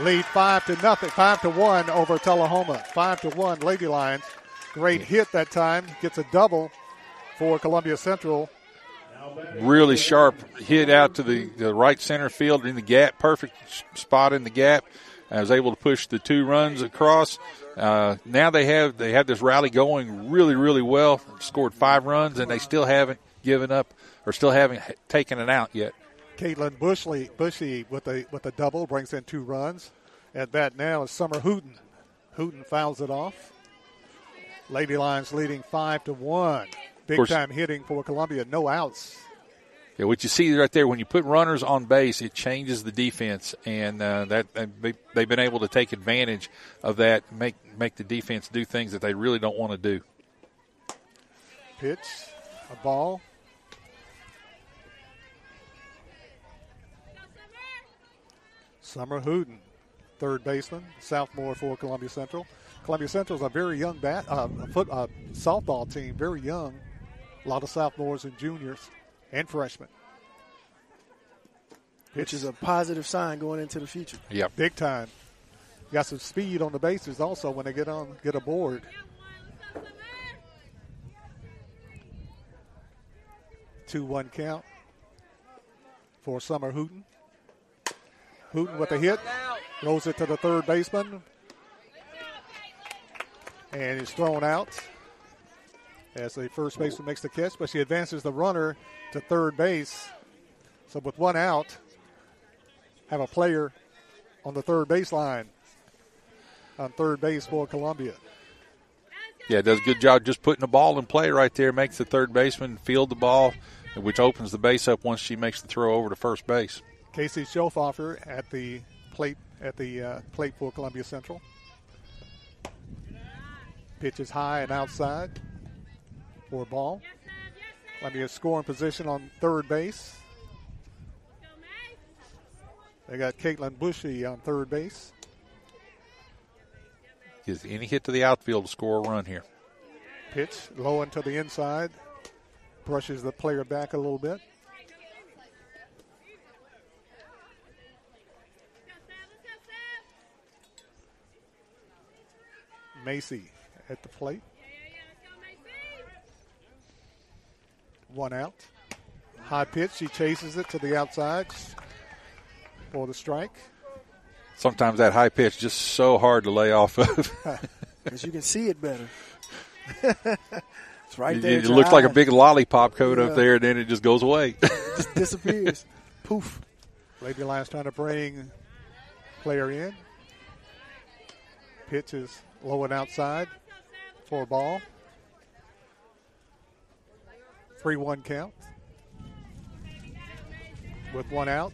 lead 5 to nothing, 5 to 1 over Tullahoma. 5 to 1 Lady Lions. Great hit that time. Gets a double for Columbia Central. really sharp hit out to the, the right center field in the gap, perfect spot in the gap. I was able to push the two runs across. Uh, now they have they have this rally going really really well. Scored five runs and they still haven't given up or still haven't taken it out yet. Caitlin Bushley, Bushy with a with a double brings in two runs. At bat now is Summer Hooten. Hooten fouls it off. Lady Lions leading five to one. Big course- time hitting for Columbia. No outs. Yeah, what you see right there when you put runners on base, it changes the defense, and uh, that and they, they've been able to take advantage of that, make make the defense do things that they really don't want to do. Pitch, a ball. Summer Hooten, third baseman, sophomore for Columbia Central. Columbia Central is a very young bat, uh, foot uh, softball team, very young. A lot of sophomores and juniors and freshmen. which is a positive sign going into the future. Yeah, big time. Got some speed on the bases also when they get on get aboard. Two one count for Summer Hooten. Hooten with a hit, throws it to the third baseman, and he's thrown out as the first baseman makes the catch, but she advances the runner to third base. So with one out, have a player on the third baseline on third base for Columbia. Yeah, does a good job just putting the ball in play right there. Makes the third baseman field the ball, which opens the base up once she makes the throw over to first base. Casey Schofoffer at the plate at the uh, plate for Columbia Central. Pitch is high and outside for a ball. Columbia scoring position on third base. They got Caitlin Bushy on third base. Is any hit to the outfield to score a run here? Pitch low into the inside. Brushes the player back a little bit. Macy at the plate. One out. High pitch. She chases it to the outside. for the strike. Sometimes that high pitch just so hard to lay off of. (laughs) Because you can see it better. it's right It- there. It, at your looks like a big lollipop coat Yeah. up there, and then it just goes away. just (laughs) disappears. Poof. Lady Lions trying to bring player in. Pitch is low and outside for a ball. 3 1 count. With one out.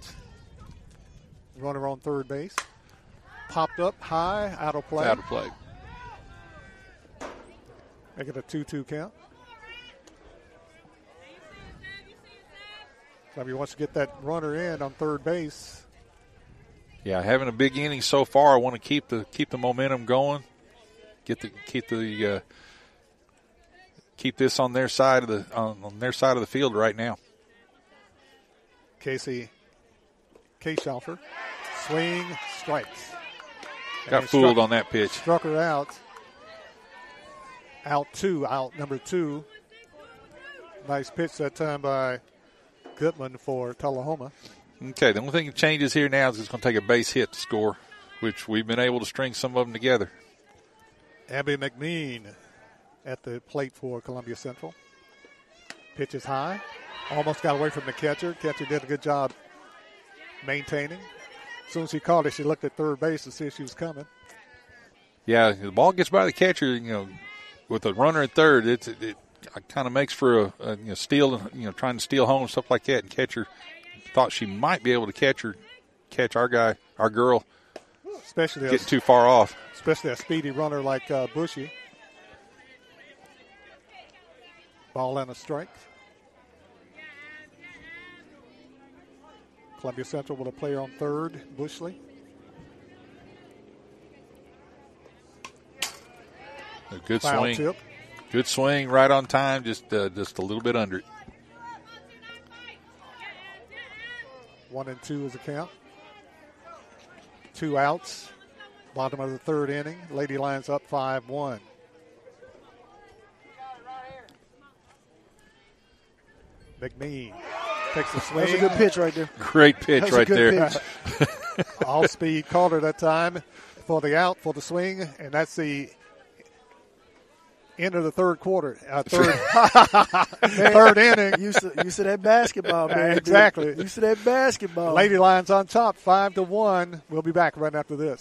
Runner on third base. Popped up high, out of play. Out of play. Make it a 2 2 count. So if he wants to get that runner in on third base, Yeah, having a big inning so far. I want to keep the keep the momentum going. Get the keep the uh, keep this on their side of the on, on their side of the field right now. Casey Kayshofer. Swing, strikes. And Got fooled struck- on that pitch. Struck her out. Out two, out number two. Nice pitch that time by Goodman for Tullahoma. Okay, the only thing that changes here now is it's going to take a base hit to score, which we've been able to string some of them together. Abby McMean at the plate for Columbia Central. Pitch is high. Almost got away from the catcher. Catcher did a good job maintaining. As soon as she caught it, she looked at third base to see if she was coming. Yeah, the ball gets by the catcher, you know, with a runner at third, it's, it, it kind of makes for a, a you know, steal, you know, trying to steal home stuff like that. And catcher thought she might be able to catch her, catch our guy, our girl, Especially get a, too far off. especially a speedy runner like uh, Bushy. Ball and a strike. Columbia Central with a player on third, Bushley. A good Foul swing, tip. good swing, right on time, just uh, just a little bit under it. One and two is the count. Two outs. Bottom of the third inning. Lady Lions up 5 1. McMean takes the swing. That's a good pitch right there. Great pitch That's a right good there. pitch. (laughs) All speed Calder that time for the out, for the swing, and that's the end of the third quarter. Uh, (laughs) third, third inning. Used to, used to that basketball, man. (laughs) Exactly. Used to that basketball. Lady Lions on top, five to one. We'll be back right after this.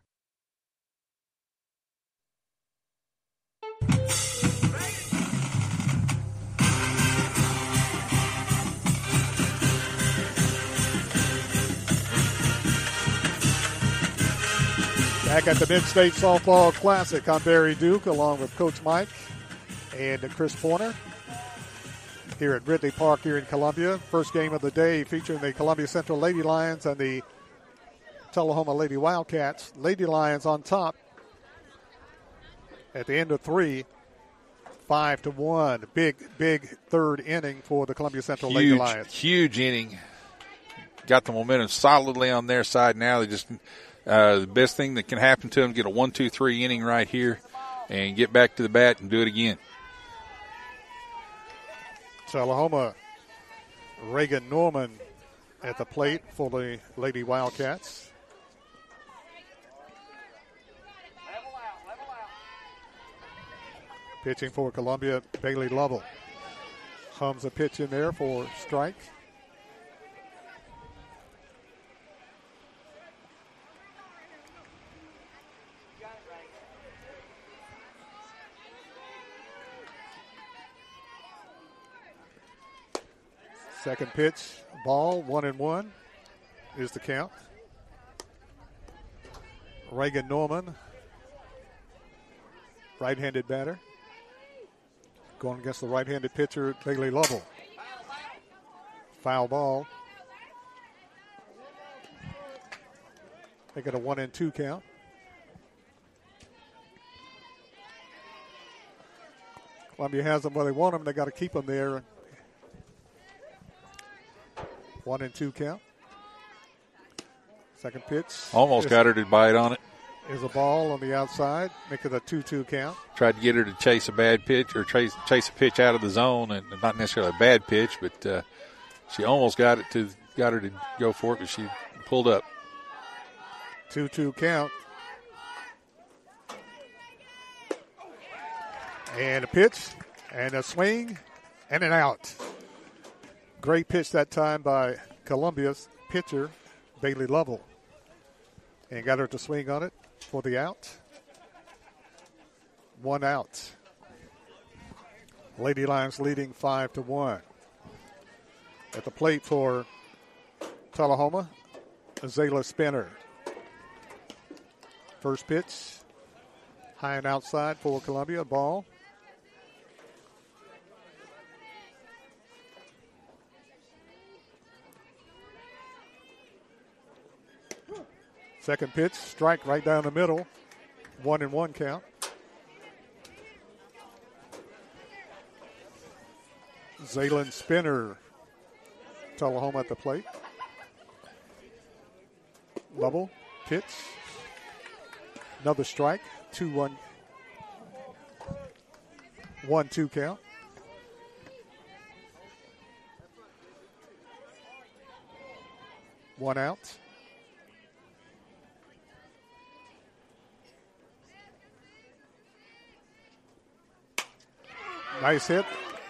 Back at the Mid-State Softball Classic, I'm Barry Duke along with Coach Mike and Chris Porter here at Ridley Park here in Columbia. First game of the day featuring the Columbia Central Lady Lions and the Tullahoma Lady Wildcats. Lady Lions on top at the end of three, five to one. Big, big third inning for the Columbia Central Lady Lions. huge inning. Got the momentum solidly on their side now. They just uh, the best thing that can happen to them get a one, two, three inning right here, and get back to the bat and do it again. Tullahoma, Reagan Norman at the plate for the Lady Wildcats. Pitching for Columbia, Bailey Lovell. Hums a pitch in there for strike. Second pitch, ball, one and one is the count. Reagan Norman, right handed batter, going against the right handed pitcher, Bailey Lovell. Foul ball. They got a one and two count. Columbia has them where they want them. They got to keep them there. One and two count. Second pitch. Almost got her to bite on it. Is a ball on the outside, making a 2 2 count. Tried to get her to chase a bad pitch or chase chase a pitch out of the zone, and not necessarily a bad pitch, but uh, she almost got it to got her to go for it, but she pulled up. 2 2 count. And a pitch, and a swing, and an out. Great pitch that time by Columbia's pitcher, Bailey Lovell. And got her to swing on it for the out. One out. Lady Lions leading five to one. At the plate for Tullahoma, Azalea Spinner. First pitch, high and outside for Columbia. Ball. Second pitch, strike right down the middle. One and one count. Zaylen Spinner, Tullahoma at the plate. Lovell, pitch. Another strike, 2 1. 1 2 count. One out. Nice hit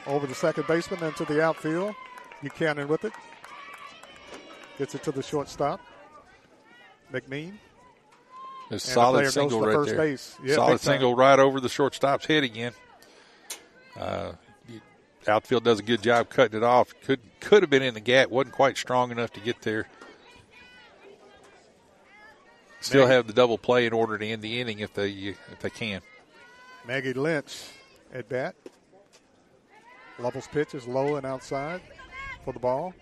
over the second baseman into the outfield. Buchanan with it. Gets it to the shortstop. McMean. A the solid player single right first there. base. Yeah, solid single right over the shortstop's head again. Uh, outfield does a good job cutting it off. Could could have been in the gap. wasn't quite strong enough to get there. Still Maggie- have the double play in order to end the inning if they if they can. Maggie Lynch at bat. Lovell's pitch is low and outside for the ball.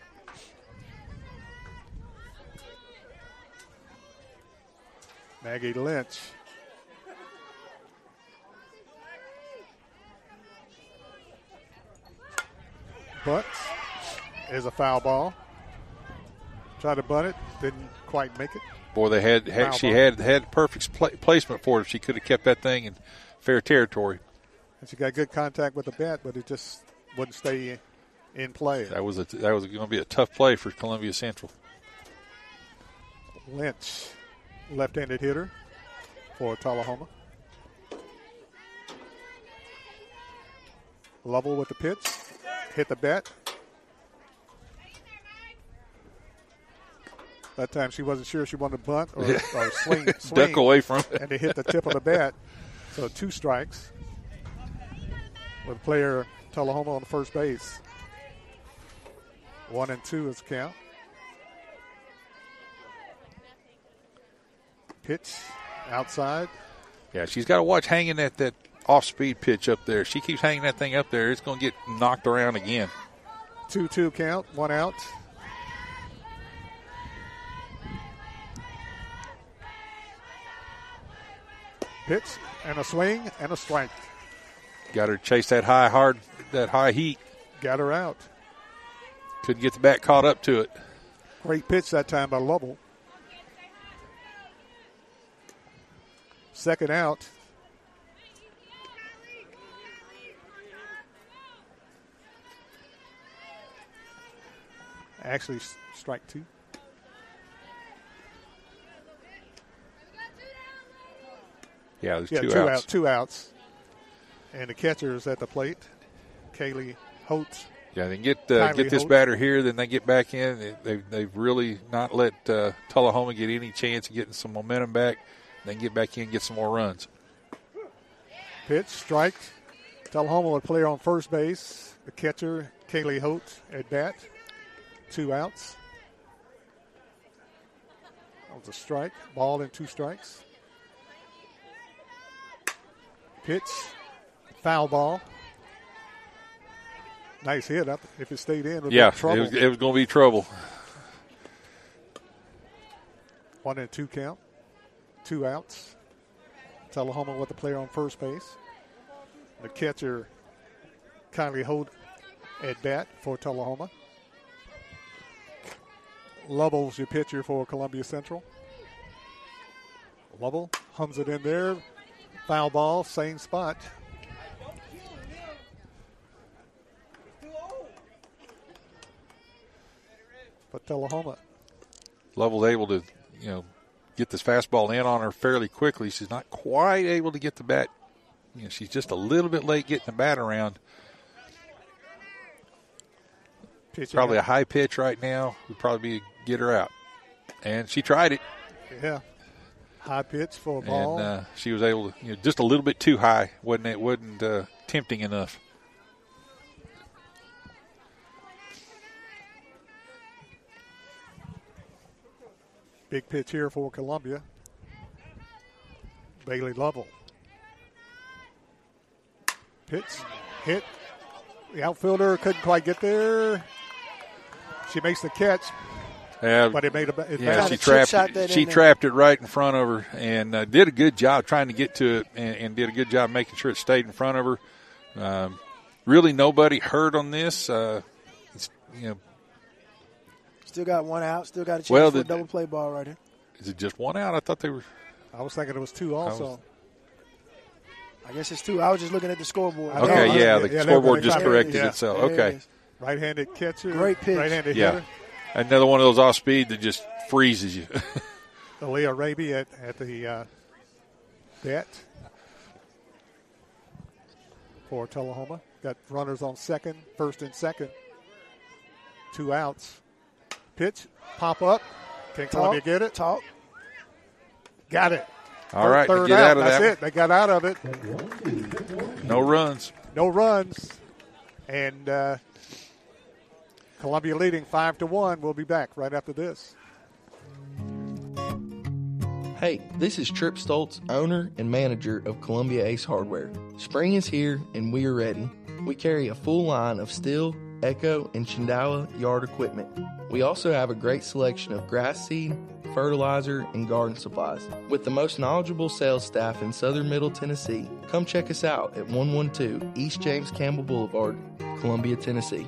Maggie Lynch. But is a foul ball. Tried to bunt it, didn't quite make it. Boy, they had, had she ball. had had perfect pla- placement for it. She could have kept that thing in fair territory. And she got good contact with the bat, but it just wouldn't stay in play. That was a that was going to be a tough play for Columbia Central. Lynch, left-handed hitter for Tullahoma. Lovell with the pitch, hit the bat. That time she wasn't sure if she wanted to bunt or, or swing, (laughs) Duck away from it. and to hit the tip of the bat. So two strikes (laughs) with player Tullahoma on first base. One and two is count. Pitch outside. Yeah, she's got to watch hanging at that off speed pitch up there. She keeps hanging that thing up there. It's going to get knocked around again. 2 2 count, one out. Pitch and a swing and a strike. Got her chase that high hard that high heat. Got her out. Couldn't get the bat caught up to it. Great pitch that time by Lovell. Second out. Actually, strike two. Yeah, there's yeah, two, two outs. out, two outs. And the catcher is at the plate. Kaylee Holtz. Yeah, they get uh, get this Holtz. batter here, then they get back in. They, they've they've really not let uh, Tullahoma get any chance of getting some momentum back. Then get back in, and get some more runs. Pitch, strike. Tullahoma with player on first base. The catcher, Kaylee Holtz, at bat. two outs. That was a strike. Ball and two strikes. Pitch. Foul ball. Nice hit. I- If it stayed in, it Yeah, trouble. it was, it was going to be trouble. One and two count. Two outs. Tullahoma with the player on first base. The catcher Kaylee Holtz at bat for Tullahoma. Lovell's your pitcher for Columbia Central. Lovell hums it in there. Foul ball, same spot. For Tullahoma. Lovell's able to, you know, get this fastball in on her fairly quickly. She's not quite able to get the bat. You know, she's just a little bit late getting the bat around. Pitching Probably a high pitch right now would probably be get her out. And she tried it, Yeah. High pitch for a ball. and uh, she was able to, you know, just a little bit too high. wasn't It wasn't uh, tempting enough. Big pitch here for Columbia. Bailey Lovell. Pitch, hit. The outfielder couldn't quite get there. She makes the catch, Yeah, but it made a it yeah, she trapped shot that she in there. trapped it right in front of her and uh, did a good job trying to get to it and, and did a good job making sure it stayed in front of her. Um, really, nobody hurt on this. Uh, it's, you know, Still got one out. Still got a chance Well, for the- a double play ball right here. is it just one out? I thought they were. I was thinking it was two also. I guess it's two. I was just looking at the scoreboard. Okay, yeah, the they're scoreboard just corrected yeah. itself. There Okay, is. Right-handed catcher. Great pitch. Right-handed yeah, hitter. another one of those off speed that just freezes you. (laughs) Aaliyah Raby at, at the uh, bat for Tullahoma. Got runners on second, first and second. Two outs. Pitch, pop up. Can Columbia Talk, get it? Talk. Got it. All Third- right, third get out of That's that it. They got out of it. no runs. No runs. And uh, Columbia leading five to one. We'll be back right after this. Hey, this is Trip Stoltz, owner and manager of Columbia Ace Hardware. Spring is here and we are ready. We carry a full line of Stihl, Echo, and Shindaiwa yard equipment. We also have a great selection of grass seed, fertilizer, and garden supplies. With the most knowledgeable sales staff in southern Middle Tennessee, come check us out at 112 East James Campbell Boulevard, Columbia, Tennessee.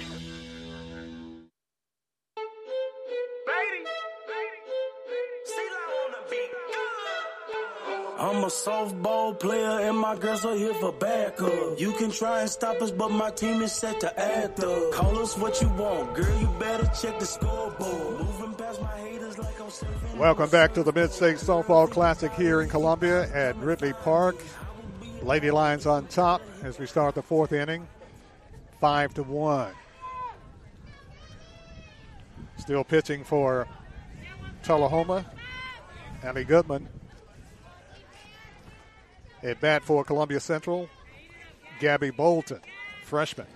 I'm a softball player and my girls are here for backup. You can try and stop us, but my team is set to act up. Call us what you want, girl. You better check the scoreboard. Moving past my haters like I'm surfing. Welcome back to the Mid-State Softball Classic here in Columbia at Ridley Park. Lady Lions on top as we start the fourth inning, five to one. Still pitching for Tullahoma, Allie Goodman. At bat for Columbia Central, Gabby Bolton, freshman.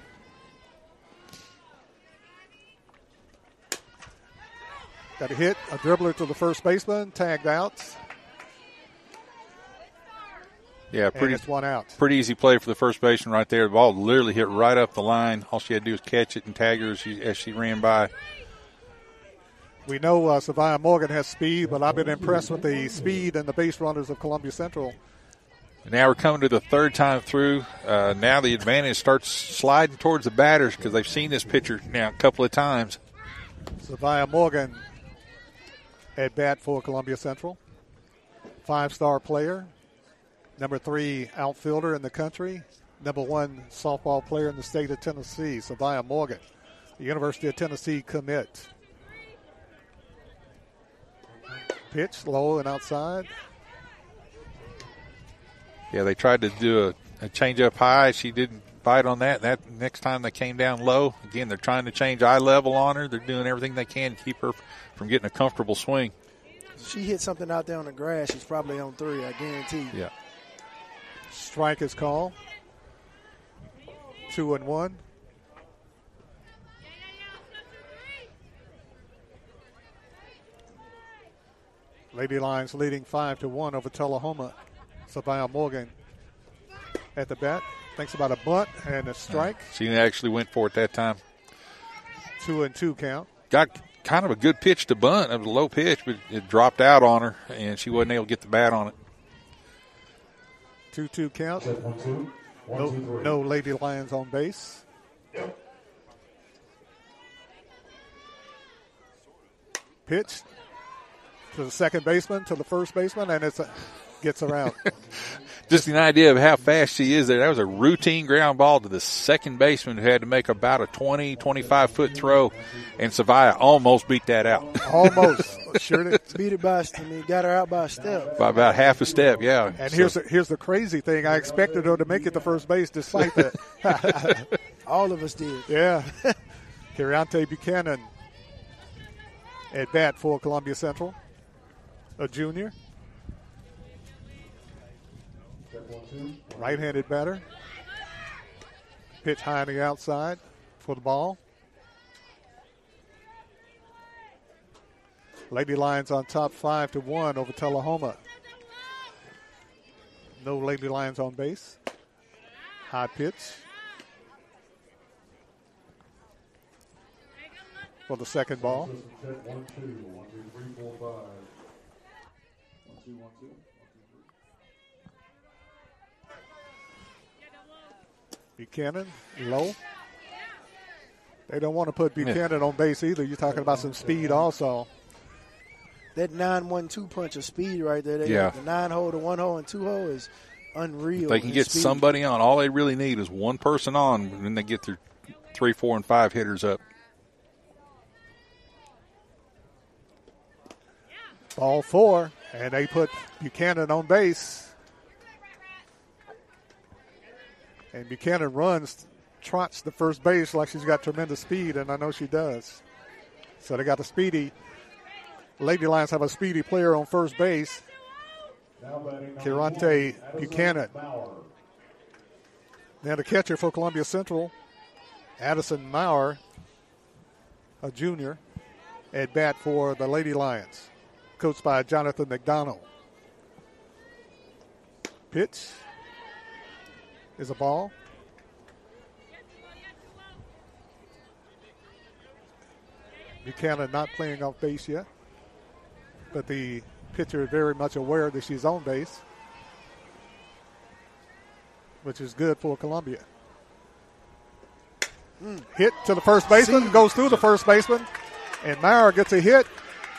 Got a hit, a dribbler to the first baseman, tagged out. Yeah, pretty one out. Pretty easy play for the first baseman right there. The ball literally hit right up the line. All she had to do was catch it and tag her as she, as she ran by. We know uh, Savannah Morgan has speed, but I've been impressed with the speed and the base runners of Columbia Central. Now we're coming to the third time through. Uh, now the advantage starts sliding towards the batters because they've seen this pitcher now a couple of times. Savannah Morgan at bat for Columbia Central. Five star player, number three outfielder in the country, number one softball player in the state of Tennessee, Savia Morgan, the University of Tennessee commit. Pitch low and outside. Yeah, they tried to do a, a change up high. She didn't bite on that. That next time they came down low. Again, they're trying to change eye level on her. They're doing everything they can to keep her from getting a comfortable swing. She hit something out there on the grass. She's probably on three. I guarantee. Yeah. Strike is called. Two and one. Lady Lions leading five to one over Tullahoma. Savannah Morgan at the bat. Thinks about a bunt and a strike. She actually went for it that time. Two and two count. Got kind of a good pitch to bunt. It was a low pitch, but it dropped out on her, and she wasn't able to get the bat on it. Two two count. No, no Lady Lions on base. Pitch to the second baseman, to the first baseman, and it's a, gets around. (laughs) Just an idea of how fast she is there. That was a routine ground ball to the second baseman who had to make about a 20, 25 foot throw, and Savia almost beat that out. (laughs) Almost. sure did. (laughs) Beat it by, I mean, got her out by a step. By about half a step, yeah. And So- here's the, here's the crazy thing. I expected her to make it to first base despite that. All of us did. Yeah. Kiriante Buchanan at bat for Columbia Central, a junior. Right handed batter. Pitch high on the outside for the ball. Lady Lions on top five to one over Tullahoma. No Lady Lions on base. High pitch. For the second ball. One, two, one, two, three, four, five. One, two, one, two. Buchanan, low. They don't want to put Buchanan on base either. You're talking about some speed also. That nine one two punch of speed right there. They Yeah. the nine hole, the one hole, and two hole is unreal. If they can get speed. somebody on. All they really need is one person on, and then they get their three, four, and five hitters up. Ball four, and they put Buchanan on base. And Buchanan runs, trots the first base like she's got tremendous speed, and I know she does. So they got a speedy. Lady Lions have a speedy player on first base. Kirante Buchanan. Now the catcher for Columbia Central, Addison Maurer, a junior, at bat for the Lady Lions, coached by Jonathan McDonald. Pitch is a ball. Buchanan not playing off base yet, but the pitcher is very much aware that she's on base, which is good for Columbia. Hmm. Hit to the first baseman, goes through the first baseman, and Maurer gets a hit.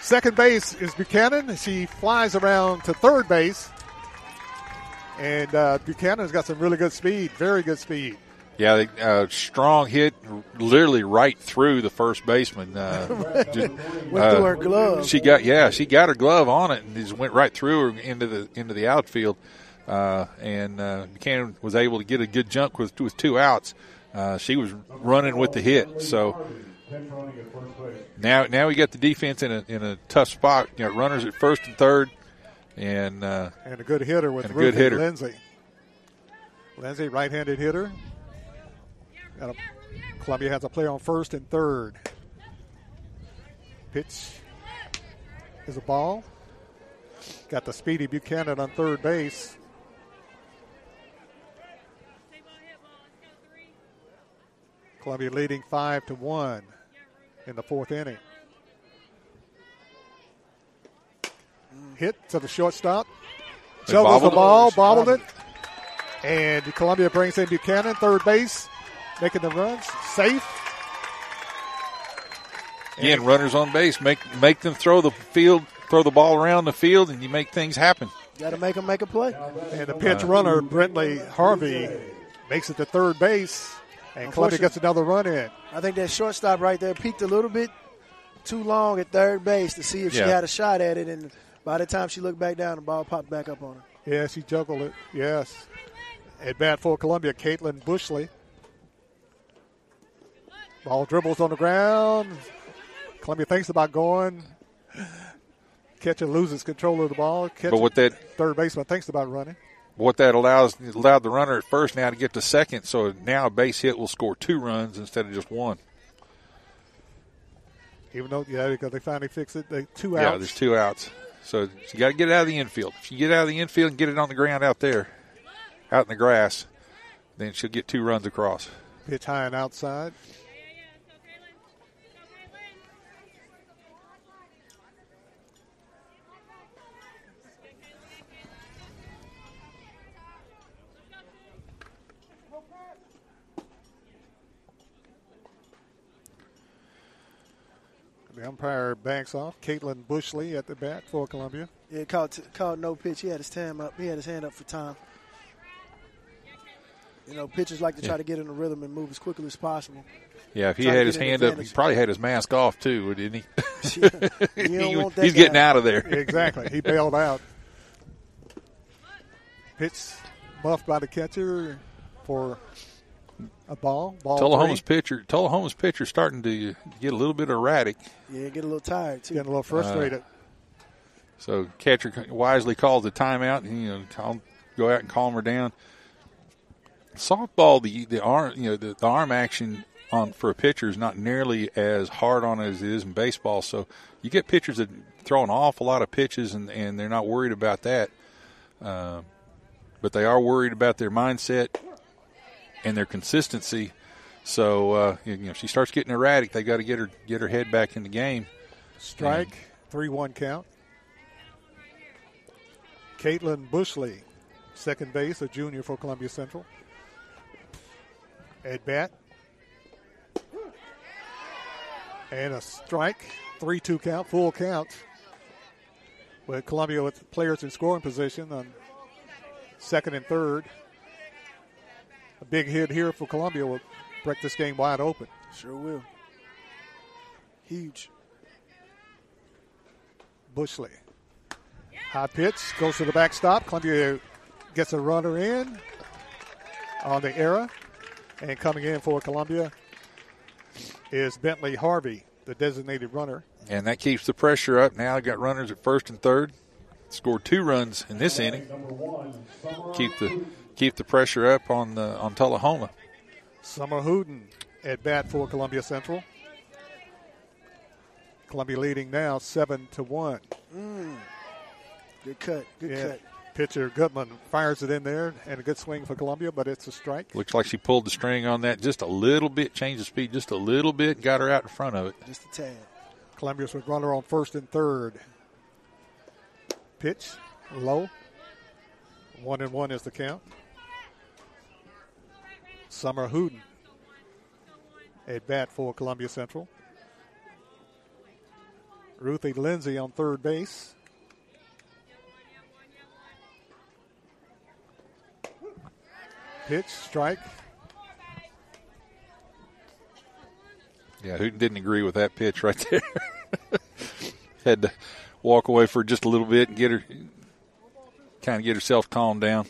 Second base is Buchanan. She flies around to third base, and uh, Buchanan's got some really good speed, very good speed. Yeah, they, uh, strong hit, literally right through the first baseman. Uh, (laughs) just, Went through her glove. She got yeah, she got her glove on it and just went right through her into the into the outfield. Uh, and uh, Buchanan was able to get a good jump with with two outs. Uh, she was running with the hit, so Pinch running at first base. now now we got the defense in a in a tough spot. You know, runners at first and third, and uh, And a good hitter with And a good Ruthie hitter. Lindsay. Lindsay, right-handed hitter. A, Columbia has a player on first and third. Pitch is a ball. Got the speedy Buchanan on third base. Columbia leading five to one in the fourth inning. Hit to the shortstop. They Juggles the bobbled it? ball, bobbled it. And Columbia brings in Buchanan, third base, making the runs. Safe. again, runners on base make make them throw the field throw the ball around the field and you make things happen. Got to make them make a play. And the pinch runner, Brentley Harvey, makes it to third base, and Columbia gets another run in. I think that shortstop right there peaked a little bit too long at third base to see if she had a shot at it, and by the time she looked back down, the ball popped back up on her. Yeah, she juggled it. Yes. At bat for Columbia, Caitlin Bushley. Ball dribbles on the ground. Columbia thinks about going. Catcher loses control of the ball. Catcher, But what that third baseman thinks about running. what that allows allowed the runner at first now to get to second, so now a base hit will score two runs instead of just one. Even though, yeah, because they finally fixed it. They two outs. Yeah, there's two outs. So you got to get it out of the infield. If you get out of the infield and get it on the ground out there, out in the grass, then she'll get two runs across. Pitch high and outside. The umpire backs off. Caitlin Bushley at the bat for Columbia. Yeah, called t- called no pitch. He had his time up. He had his hand up for time. You know, pitchers like to try Yeah. to get in the rhythm and move as quickly as possible. Yeah, if he Try had his an hand up, he probably had his mask off too, didn't he? (laughs) (laughs) You He- want that he's getting out of there. exactly. He (laughs) bailed out. Pitch muffed by the catcher for a ball. Ball Tullahoma's three. pitcher, Tullahoma's pitcher, starting to get a little bit erratic. Yeah, get a little tired too. Getting a little frustrated. So catcher wisely calls the timeout. And, you know, tell, go out and calm her down. Softball, the the arm, you know, the, the arm action on for a pitcher is not nearly as hard on it as it is in baseball. So you get pitchers that throw an awful lot of pitches, and and they're not worried about that. Uh, but they are worried about their mindset and their consistency. So uh, you know, she starts getting erratic, they got to get her get her head back in the game. Strike, 3 1 count. Caitlin Bushley, second base, a junior for Columbia Central. At bat. And a strike, 3 2 count, full count. With Columbia with players in scoring position on second and third. A big hit here for Columbia will break this game wide open. Sure will. Huge. Bushley. High pitch goes to the backstop. Columbia gets a runner in on the error. And coming in for Columbia is Bentley Harvey, the designated runner. and that keeps the pressure up. Now got runners at first and third. Scored two runs in this inning. Keep the keep the pressure up on the on Tullahoma. Summer Hooten at bat for Columbia Central. Columbia leading now seven to one. Mm. Good cut. Good Yeah. cut. Pitcher Goodman fires it in there, and a good swing for Columbia, but it's a strike. Looks like she pulled the string on that just a little bit, changed the speed just a little bit, got her out in front of it. Just a tad. Columbia's with runner on first and third. Pitch low. One and one is the count. Summer Hooten at bat for Columbia Central. Ruthie Lindsay on third base. Pitch, strike. Yeah, Hooten didn't agree with that pitch right there? (laughs) Had to walk away for just a little bit and get her kind of get herself calmed down.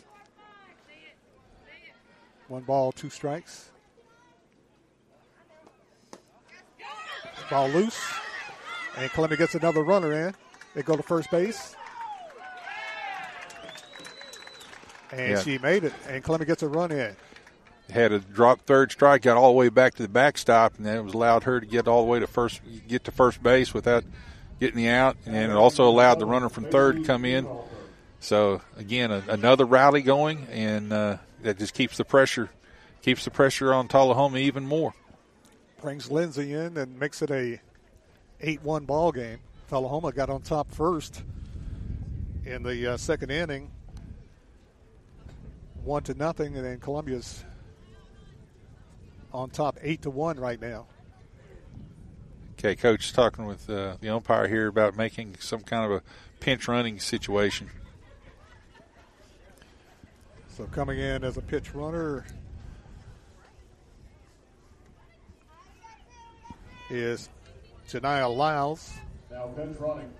One ball, two strikes. Ball loose. And Columbia gets another runner in. They go to first base. And Yeah. she made it. And Columbia gets a run in. had a drop third strike, got all the way back to the backstop, and then it was allowed her to get all the way to first, get to first base without getting the out, and it also allowed the runner from third to come in. So again, a, another rally going, and uh, that just keeps the pressure, keeps the pressure on Tullahoma even more. Brings Lindsay in and makes it a 8-1 ball game. Tullahoma got on top first in the uh, second inning. One to nothing, and then Columbia's on top eight to one right now. Okay, coach talking with uh, the umpire here about making some kind of a pinch running situation. So coming in as a pitch runner is Janiyah Lyles Now pitch running.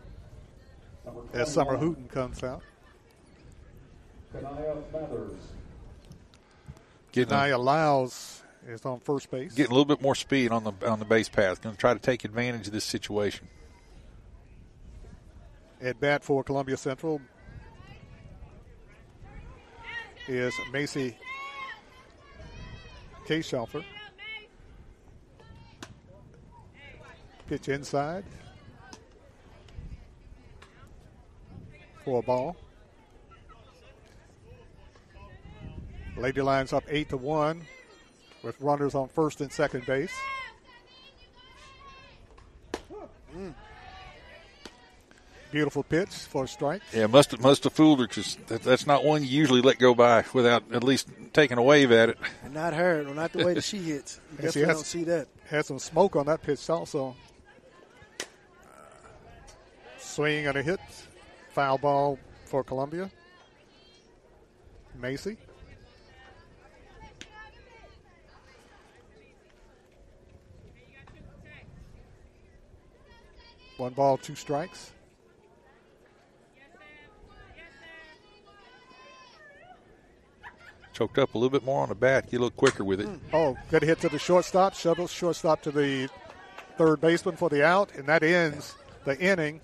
As Summer Hooten comes out. Kanaya Mathers. Getting a, Janiyah Lyles is on first base. getting a little bit more speed on the on the base path. Going to try to take advantage of this situation. At bat for Columbia Central is Macy Kayshofer. Pitch inside for a ball. Lady Lions up eight to one with runners on first and second base. Beautiful pitch for a strike. Yeah, must have, must have fooled her because that, that's not one you usually let go by without at least taking a wave at it. And not her, or not the way that she hits. You (laughs) And she definitely has- don't see that. Had some smoke on that pitch also. Swing and a hit. Foul ball for Columbia. Macy. One ball, two strikes. Choked up a little bit more on the bat, get a little quicker with it. Hmm. Oh, good hit to the shortstop. Shuttle shortstop to the third baseman for the out, and that ends the inning.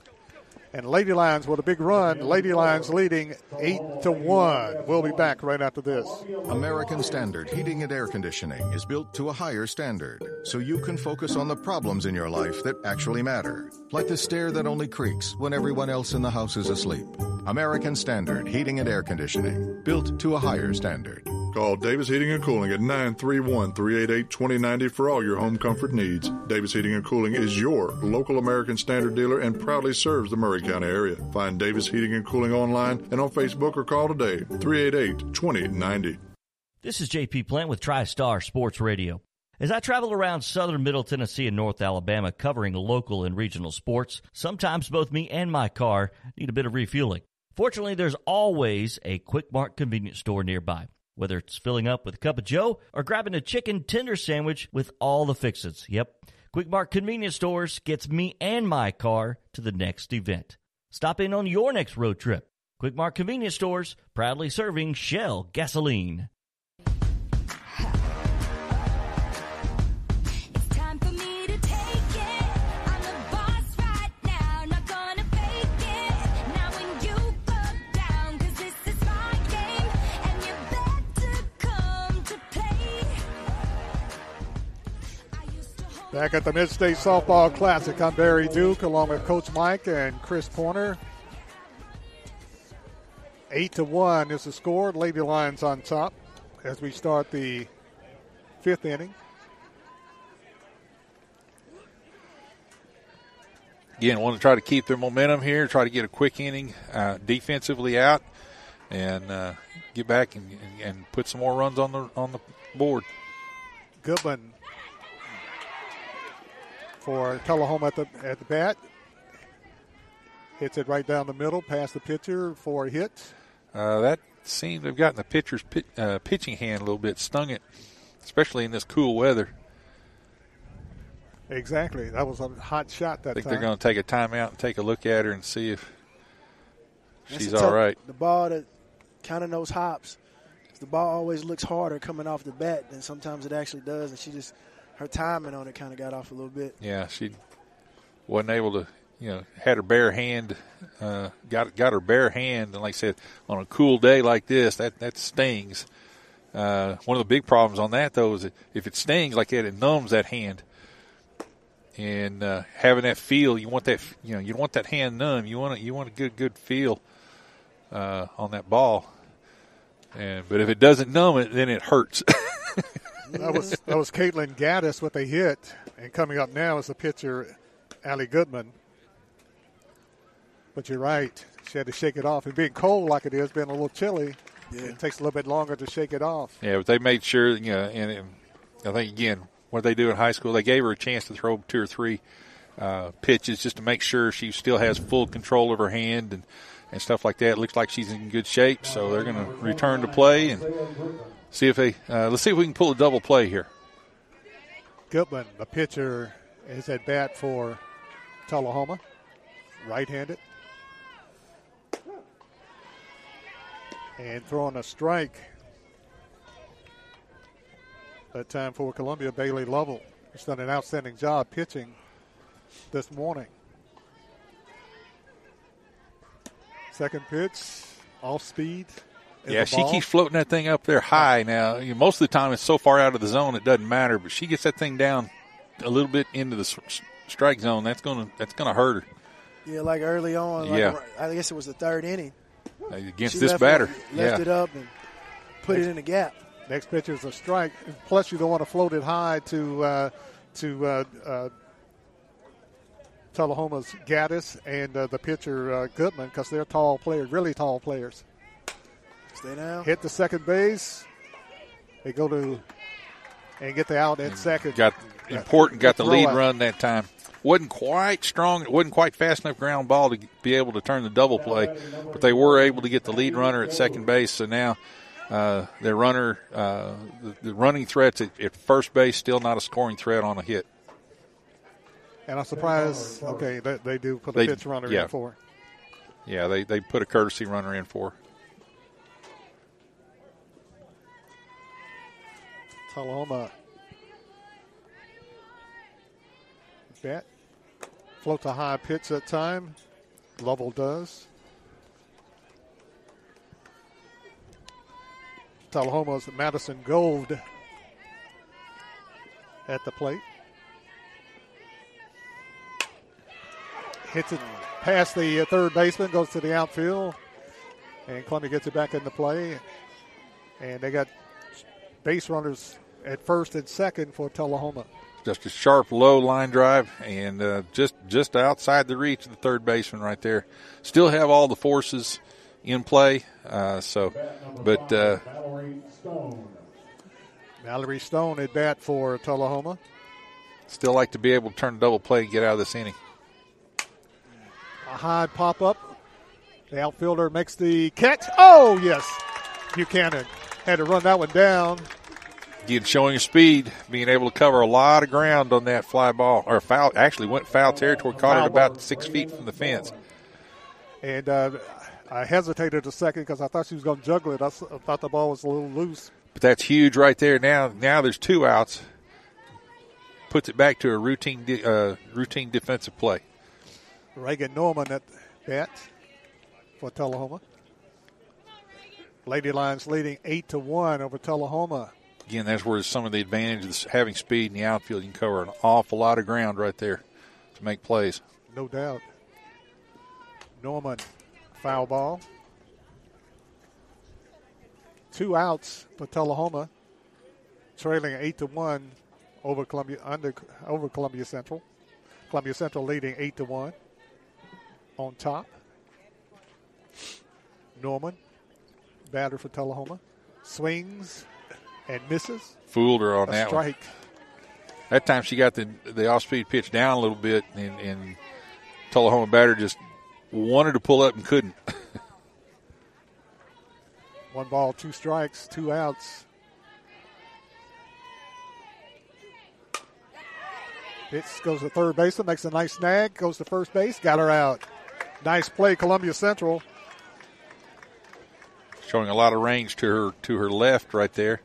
And Lady Lions with a big run. Lady Lions leading eight to one. We'll be back right after this. American Standard Heating and Air Conditioning is built to a higher standard so you can focus on the problems in your life that actually matter, like the stair that only creaks when everyone else in the house is asleep. American Standard Heating and Air Conditioning, built to a higher standard. Call Davis Heating and Cooling at 931 388 2090 for all your home comfort needs. Davis Heating and Cooling is your local American Standard dealer and proudly serves the Maury County area. Find Davis Heating and Cooling online and on Facebook or call today 388 2090. This is JP Plant with TriStar Sports Radio. As I travel around southern Middle Tennessee and North Alabama covering local and regional sports, sometimes both me and my car need a bit of refueling. Fortunately, there's always a Quick Mart convenience store nearby. Whether it's filling up with a cup of Joe or grabbing a chicken tender sandwich with all the fixins. Yep, Quick Mart convenience stores gets me and my car to the next event. Stop in on your next road trip. Quick Mart convenience stores proudly serving Shell gasoline. Back at the Mid State Softball Classic, I'm Barry Duke along with Coach Mike and Chris Porter. Eight to one is the score. Lady Lions on top as we start the fifth inning. Again, want to try to keep their momentum here, try to get a quick inning uh, defensively out, and uh, get back and, and, and put some more runs on the on the board. Goodman for Tullahoma at the at the bat. Hits it right down the middle, past the pitcher for a hit. Uh, that seemed to have gotten the pitcher's pit, uh, pitching hand a little bit, stung it, especially in this cool weather. Exactly. That was a hot shot that I think time. they're going to take a timeout and take a look at her and see if she's the all tough- right. The ball that kind of knows hops. The ball always looks harder coming off the bat than sometimes it actually does, and she just her timing on it kind of got off a little bit. Yeah, she wasn't able to, you know, had her bare hand, uh, got got her bare hand, and like I said, on a cool day like this, that that stings. Uh, one of the big problems on that though is that if it stings like that, it numbs that hand. And uh, having that feel, you want that, you know, you want that hand numb. You want it, you want a good good feel uh, on that ball. And but if it doesn't numb it, then it hurts. (laughs) that was that was Caitlin Gaddis with a hit, and coming up now is the pitcher, Allie Goodman. But you're right; she had to shake it off. And being cold like it is, being a little chilly, it takes a little bit longer to shake it off. Yeah, but they made sure, you know, and, and I think again, what they do in high school, they gave her a chance to throw two or three uh, pitches just to make sure she still has full control of her hand and, and stuff like that. It looks like she's in good shape, so they're going to return to play and see if they. Uh, let's see if we can pull a double play here. Goodman, the pitcher, is at bat for Tullahoma, right-handed, and throwing a strike. That time for Columbia, Bailey Lovell has done an outstanding job pitching this morning. Second pitch, off speed. Is Yeah, the she ball. keeps floating that thing up there high. Now, you know, most of the time it's so far out of the zone it doesn't matter, but she gets that thing down a little bit into the s- s- strike zone. That's gonna that's gonna hurt her Yeah, like early on. Like Yeah. I guess it was the third inning. against She this left batter. It, left yeah, it up and put it in the gap. Next pitch is a strike. Plus, you don't want to float it high to uh, to uh, uh, Tullahoma's Gaddis and uh, the pitcher uh, Goodman because they're tall players, really tall players. Stay down. Hit the second base. They go to and get the out at second. got important. Got the lead out. run that time. wasn't quite strong. It wasn't quite fast enough ground ball to be able to turn the double play, but they were able to get the lead runner at second base. So now uh, their runner, uh, the, the running threats at, at first base, still not a scoring threat on a hit. And I'm surprised. Okay, they, they do put a They- pitch runner yeah. in for. Yeah, they, they put a courtesy runner in for. Tullahoma. Bet. Floats a high pitch that time. Lovell does. Tullahoma's Madison Gold at the plate. Hits it past the uh, third baseman, goes to the outfield, and Columbia gets it back into play. And they got base runners at first and second for Tullahoma. Just a sharp low line drive and uh, just just outside the reach of the third baseman right there. Still have all the forces in play. Uh, so, but uh, Mallory Stone at bat for Tullahoma. still like to be able to turn double play and get out of this inning. A high pop up. The outfielder makes the catch. Oh, yes. Buchanan had to run that one down. Again, showing speed, being able to cover a lot of ground on that fly ball or foul. Actually, went foul territory, caught Foul it about six feet from the fence. And uh, I hesitated a second because I thought she was going to juggle it. I thought the ball was a little loose. But that's huge right there. Now, now there's two outs. Puts it back to a routine, uh, routine defensive play. Reagan Norman at bat for Tullahoma. Lady Lions leading eight to one over Tullahoma. Again, that's where some of the advantage of having speed in the outfield. You can cover an awful lot of ground right there to make plays. No doubt. Norman, foul ball. Two outs for Tullahoma, trailing eight to one over Columbia under over Columbia Central. Columbia Central leading eight to one. On top, Norman, batter for Tullahoma, swings and misses. Fooled her on that one. strike. That time she got the the off speed pitch down a little bit, and, and Tullahoma batter just wanted to pull up and couldn't. (laughs) One ball, two strikes, two outs. Pitch goes to third baseman, makes a nice snag, goes to first base, got her out. Nice play, Columbia Central. Showing a lot of range to her to her left right there.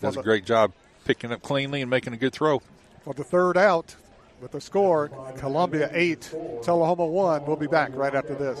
Does a great job picking up cleanly and making a good throw. For the third out, with the score, Columbia eight, Tullahoma one. We'll be back right after this.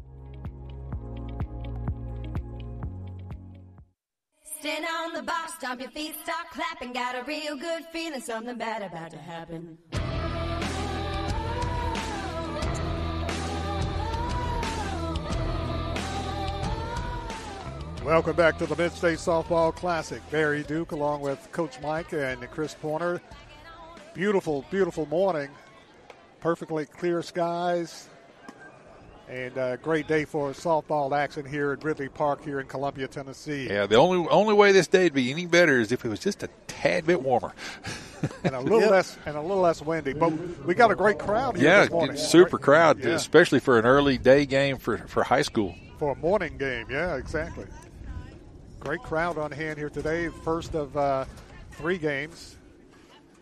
Stand on the box, stomp your feet, start clapping. Got a real good feeling, something bad about to happen. Welcome back to the Mid-State Softball Classic. Barry Duke along with Coach Mike and Chris Pointer. Beautiful, beautiful morning. Perfectly clear skies. And a great day for softball action here at Ridley Park here in Columbia, Tennessee. Yeah, the only only way this day'd be any better is if it was just a tad bit warmer. (laughs) And a little less and a little less windy. But we got a great crowd here yeah, this morning. super crowd, Yeah. especially for an early day game for, for high school. For a morning game, yeah, exactly. Great crowd on hand here today. First of uh, three games.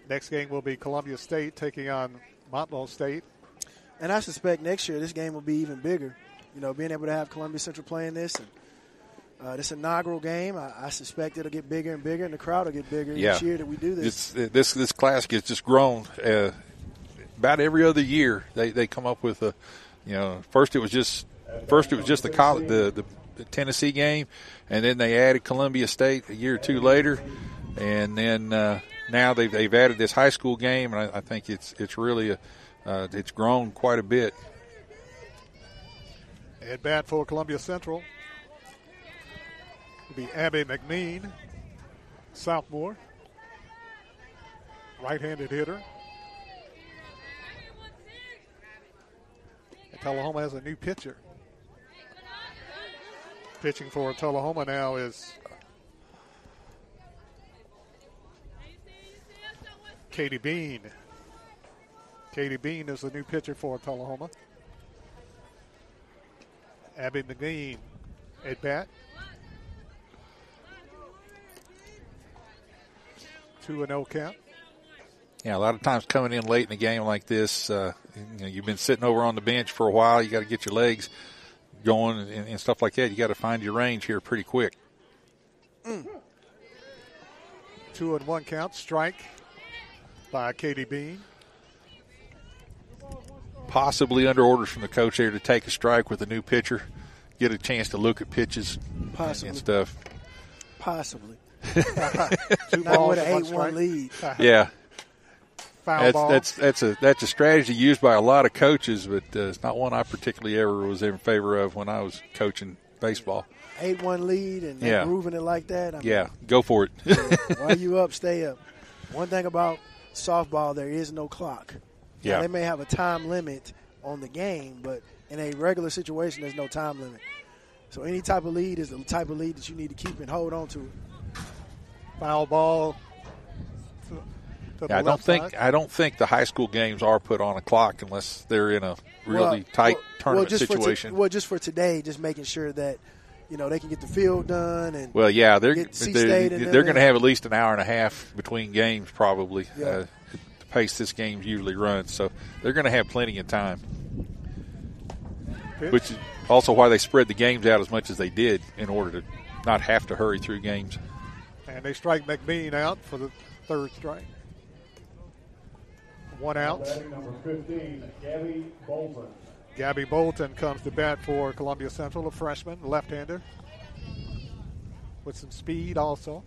Next game will be Columbia State taking on Motlow State. And I suspect next year this game will be even bigger. You know, being able to have Columbia Central playing this and uh, this inaugural game, I, I suspect it'll get bigger and bigger, and the crowd will get bigger Yeah, each year that we do this. It's, this this classic has just grown. Uh, about every other year, they, they come up with a, you know, first it was just first it was just the college, the, the the Tennessee game, and then they added Columbia State a year or two later, and then uh, now they've they've added this high school game, and I, I think it's it's really a, uh, it's grown quite a bit. At bat for Columbia Central will be Abby McNean, sophomore, right-handed hitter. And Tullahoma has a new pitcher. Pitching for Tullahoma now is Katie Bean. Katie Bean is the new pitcher for Tullahoma. Abby McGee at bat. Two and zero count. Yeah, a lot of times coming in late in a game like this, uh, you know, you've been sitting over on the bench for a while. You got to get your legs going and, and stuff like that. You got to find your range here pretty quick. Two and one count. Strike by Katie Bean. Possibly under orders from the coach here to take a strike with a new pitcher, get a chance to look at pitches and- Possibly. and stuff. Possibly. (laughs) Two balls with an 8 1 lead. (laughs) Yeah. Foul that's, ball. that's that's a that's a strategy used by a lot of coaches, but uh, it's not one I particularly ever was in favor of when I was coaching baseball. 8 1 lead and Yeah. moving it like that. I mean, Yeah, go for it. (laughs) While you up, stay up. One thing about softball, there is no clock. Now, Yeah. they may have a time limit on the game, but in a regular situation, there's no time limit. So any type of lead is the type of lead that you need to keep and hold on to. Foul ball. To, to Yeah, I don't think side. I don't think the high school games are put on a clock unless they're in a really Well, tight well, tournament well, just situation. For to, well, just for today, just making sure that you know they can get the field done and Well, yeah, they're get C they're, they're going to have at least an hour and a half between games, probably. Yeah. Uh, the pace this game usually runs, so they're going to have plenty of time. Pitch. Which is also why they spread the games out as much as they did in order to not have to hurry through games. And they strike McBean out for the third strike. One out. Number 15, Gabby Bolton. Gabby Bolton comes to bat for Columbia Central, a freshman, left-hander, with some speed also.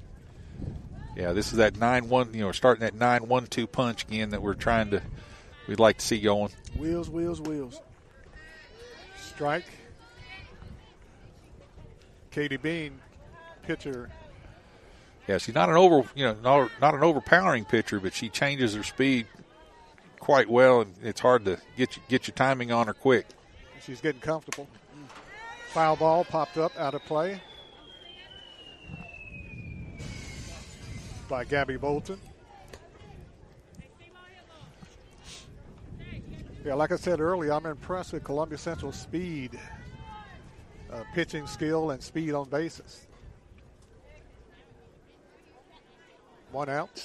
Yeah, this is that nine one. You know, starting that nine one two punch again that we're trying to. We'd like to see going. wheels, wheels, wheels. Strike. Katie Bean, pitcher. Yeah, she's not an over, you know, not, not an overpowering pitcher, but she changes her speed quite well, and it's hard to get you, get your timing on her quick. She's getting comfortable. Foul ball popped up out of play by Gabby Bolton. Yeah, like I said earlier, I'm impressed with Columbia Central's speed, uh, pitching skill, and speed on bases. One out.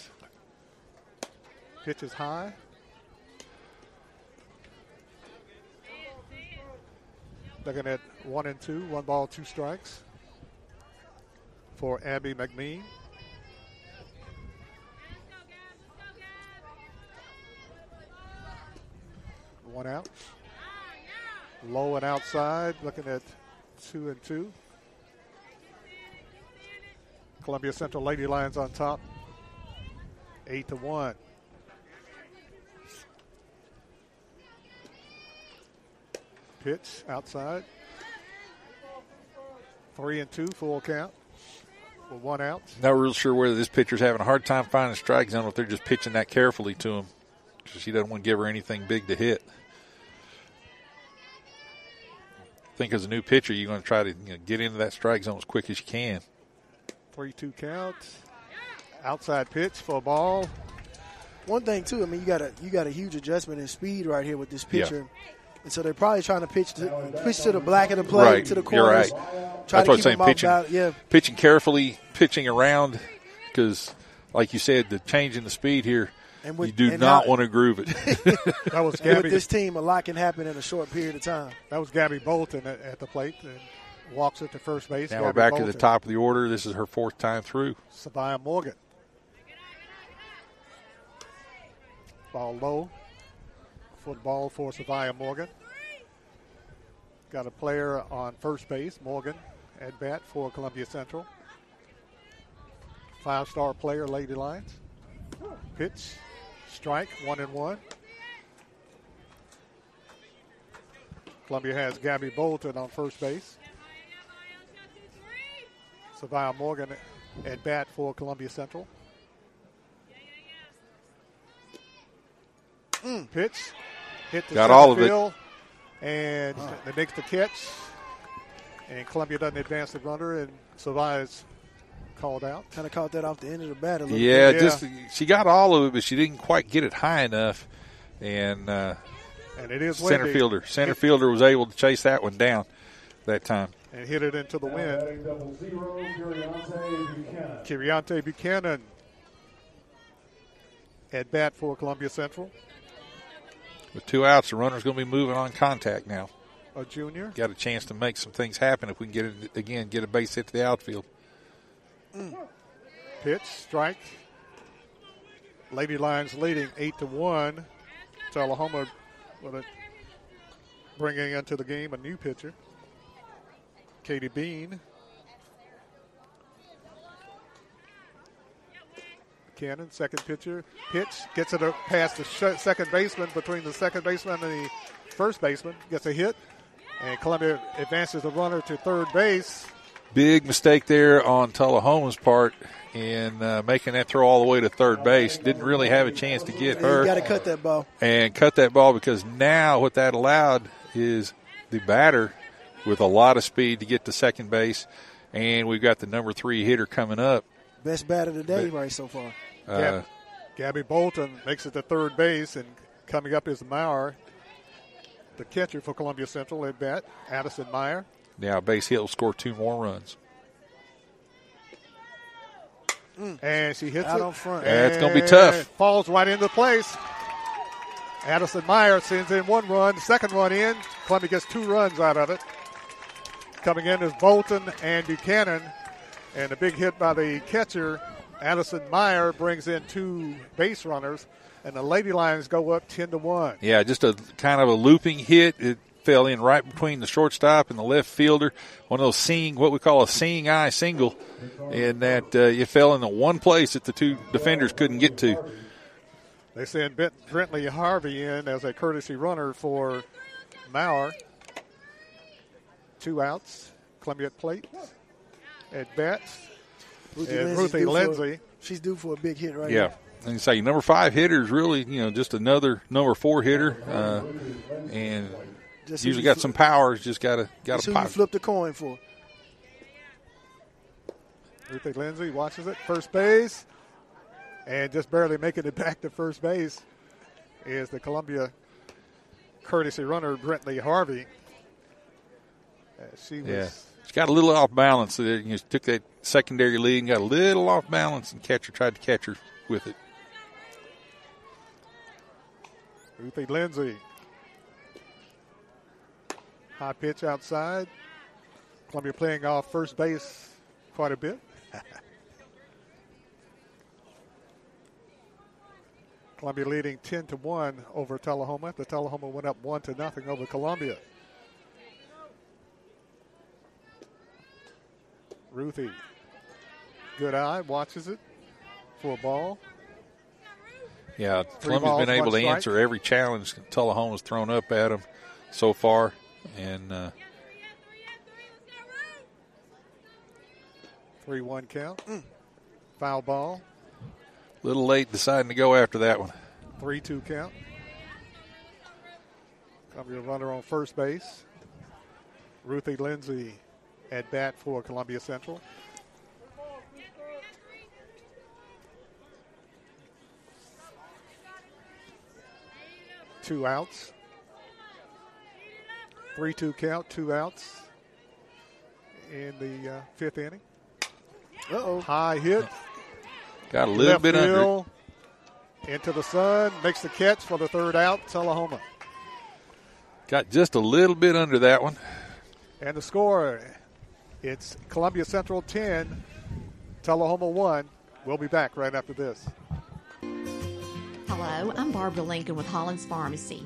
Pitch is high. Looking at one and two, one ball, two strikes for Abby McMean. One out. Low and outside, looking at two and two. Columbia Central Lady Lions on top, eight to one. Pitch outside. Three and two, full count. With one out. Not real sure whether this pitcher's having a hard time finding strike zone if they're just pitching that carefully to him. Because doesn't want to give her anything big to hit. I think as a new pitcher, you're going to try to you know, get into that strike zone as quick as you can. Three two count. Outside pitch for a ball. One thing too, I mean, you got a you got a huge adjustment in speed right here with this Yeah. pitcher, and so they're probably trying to pitch to, pitch to the black of the plate, right. to the You're corners. right. Try That's to what I'm saying. Pitching, bal- yeah. pitching carefully, pitching around, because, like you said, the change in the speed here, And with- you do and not now- want to groove it. (laughs) That was With this team, a lot can happen in a short period of time. That was Gabby Bolton at, at the plate and walks it to first base. now Gabby we're back Bolton. to the top of the order. This is her fourth time through. Savia Morgan. Ball low. Football for Savia Morgan. Got a player on first base, Morgan, at bat for Columbia Central. Five star player, Lady Lions. Pitch, strike, one and one. Columbia has Gabby Bolton on first base. Savia Morgan at bat for Columbia Central. Mm, pitch, hit the Got all of it. field, and they makes the catch. And Columbia doesn't advance the runner, and Savia's called out. Kind of caught that off the end of the bat a little Yeah, bit. just she got all of it, but she didn't quite get it high enough. And uh, And it is center windy. fielder, center fielder was able to chase that one down that time. and hit it into the wind. Kiriante Buchanan. Buchanan at bat for Columbia Central, With two outs, the runner's going to be moving on contact now. a junior. Got a chance to make some things happen if we can get it again, get a base hit to the outfield. Mm. Pitch, strike. Lady Lions leading eight to one. Tullahoma with it bringing into the game a new pitcher, Katie Bean. Cannon, second pitcher, pitch gets it past the sh- second baseman between the second baseman and the first baseman, gets a hit, and Columbia advances the runner to third base. Big mistake there on Tullahoma's part in uh, making that throw all the way to third base. Didn't really have a chance to get her. got to cut that ball. and cut that ball because now what that allowed is the batter with a lot of speed to get to second base, and we've got the number three hitter coming up. Best batter of the day right so far. Uh, Gab- Gabby Bolton makes it to third base, and coming up is Maurer, the catcher for Columbia Central at bat, Addison Meyer. Now base hit will score two more runs. Mm. And she hits Out it. on front. Yeah, it's gonna be tough. Falls right into place. Addison Meyer sends in one run, second one in. Columbia gets two runs out of it. Coming in is Bolton and Buchanan, and a big hit by the catcher. Addison Meyer brings in two base runners, and the Lady Lions go up ten to one. Yeah, just a kind of a looping hit. It fell in right between the shortstop and the left fielder. One of those seeing, what we call a seeing eye single, and that uh, it fell in the one place that the two defenders couldn't get to. They send Bent, Brentley Harvey in as a courtesy runner for Maurer. Two outs. Columbia at plate. At bat. Ruthie and Ruthie due for- Lindsay. she's due for a big hit right Yeah. now. And you say number five hitter is really, you know, just another number four hitter, uh, and Just usually got fl- some power. It's Just got to got That's to who you pop. flip the coin for. Ruthie Lindsay watches it. First base. And just barely making it back to first base is the Columbia courtesy runner, Brentley Harvey. Uh, she was Yeah, she got a little off balance there. You know, took that secondary lead and got a little off balance, and catcher tried to catch her with it. Ruthie Lindsay. High pitch outside. Columbia playing off first base quite a bit. (laughs) Columbia leading 10 to 1 over Tullahoma. The Tullahoma went up 1 to nothing over Columbia. Ruthie. Good eye, watches it for a ball. Yeah, Columbia's balls, been able to strike. answer every challenge Tullahoma's thrown up at them so far, and uh, 3 1 count. Foul ball. little late deciding to go after that one. 3 2 count. Columbia runner on first base. Ruthie Lindsay at bat for Columbia Central. Two outs. 3 2 count, two outs in the uh, fifth inning. Uh-oh. High hit. Got a little Left bit under. it. Into the sun. Makes the catch for the third out. Tullahoma. Got just a little bit under that one. And the score, it's Columbia Central 10, Tullahoma 1. We'll be back right after this. Hello, I'm Barbara Lincoln with Hollins Pharmacy.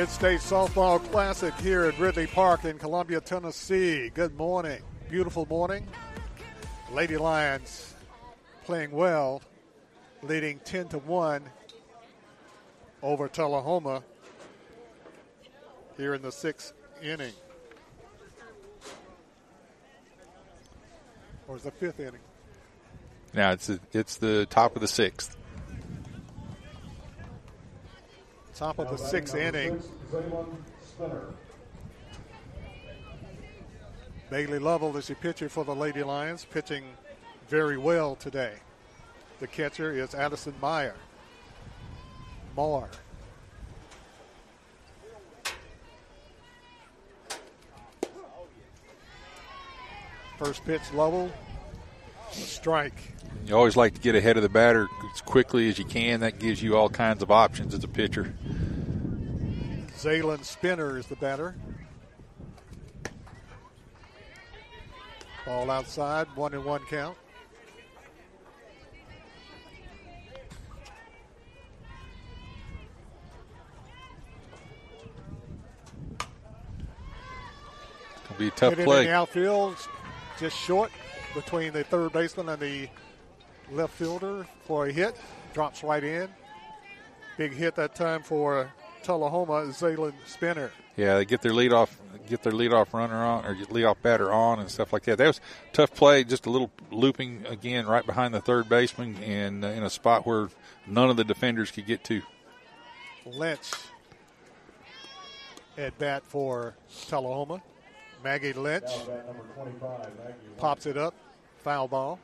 Mid-State Softball Classic here at Ridley Park in Columbia, Tennessee. Good morning. Beautiful morning. Lady Lions playing well, leading 10 to 1 over Tullahoma here in the sixth inning. Or is the fifth inning? Now it's it's the top of the sixth. Top of the sixth inning. Bailey Lovell is the pitcher for the Lady Lions, pitching very well today. The catcher is Addison Meyer. Moore. First pitch, Lovell. Strike. You always like to get ahead of the batter as quickly as you can. That gives you all kinds of options as a pitcher. Zaylen Spinner is the batter. Ball outside, one and one count. It'll be a tough Hit it in the outfield, just short between the third baseman and the left fielder for a hit. Drops right in. Big hit that time for Tullahoma, Zaylen Spinner. Yeah, they get their lead off, get their lead off runner on, or get lead off batter on, and stuff like that. That was a tough play. Just a little looping again, right behind the third baseman, and uh, in a spot where none of the defenders could get to. Lynch at bat for Tullahoma. Maggie Lynch Now bat number 25, Maggie Lynch. pops it up. Foul ball.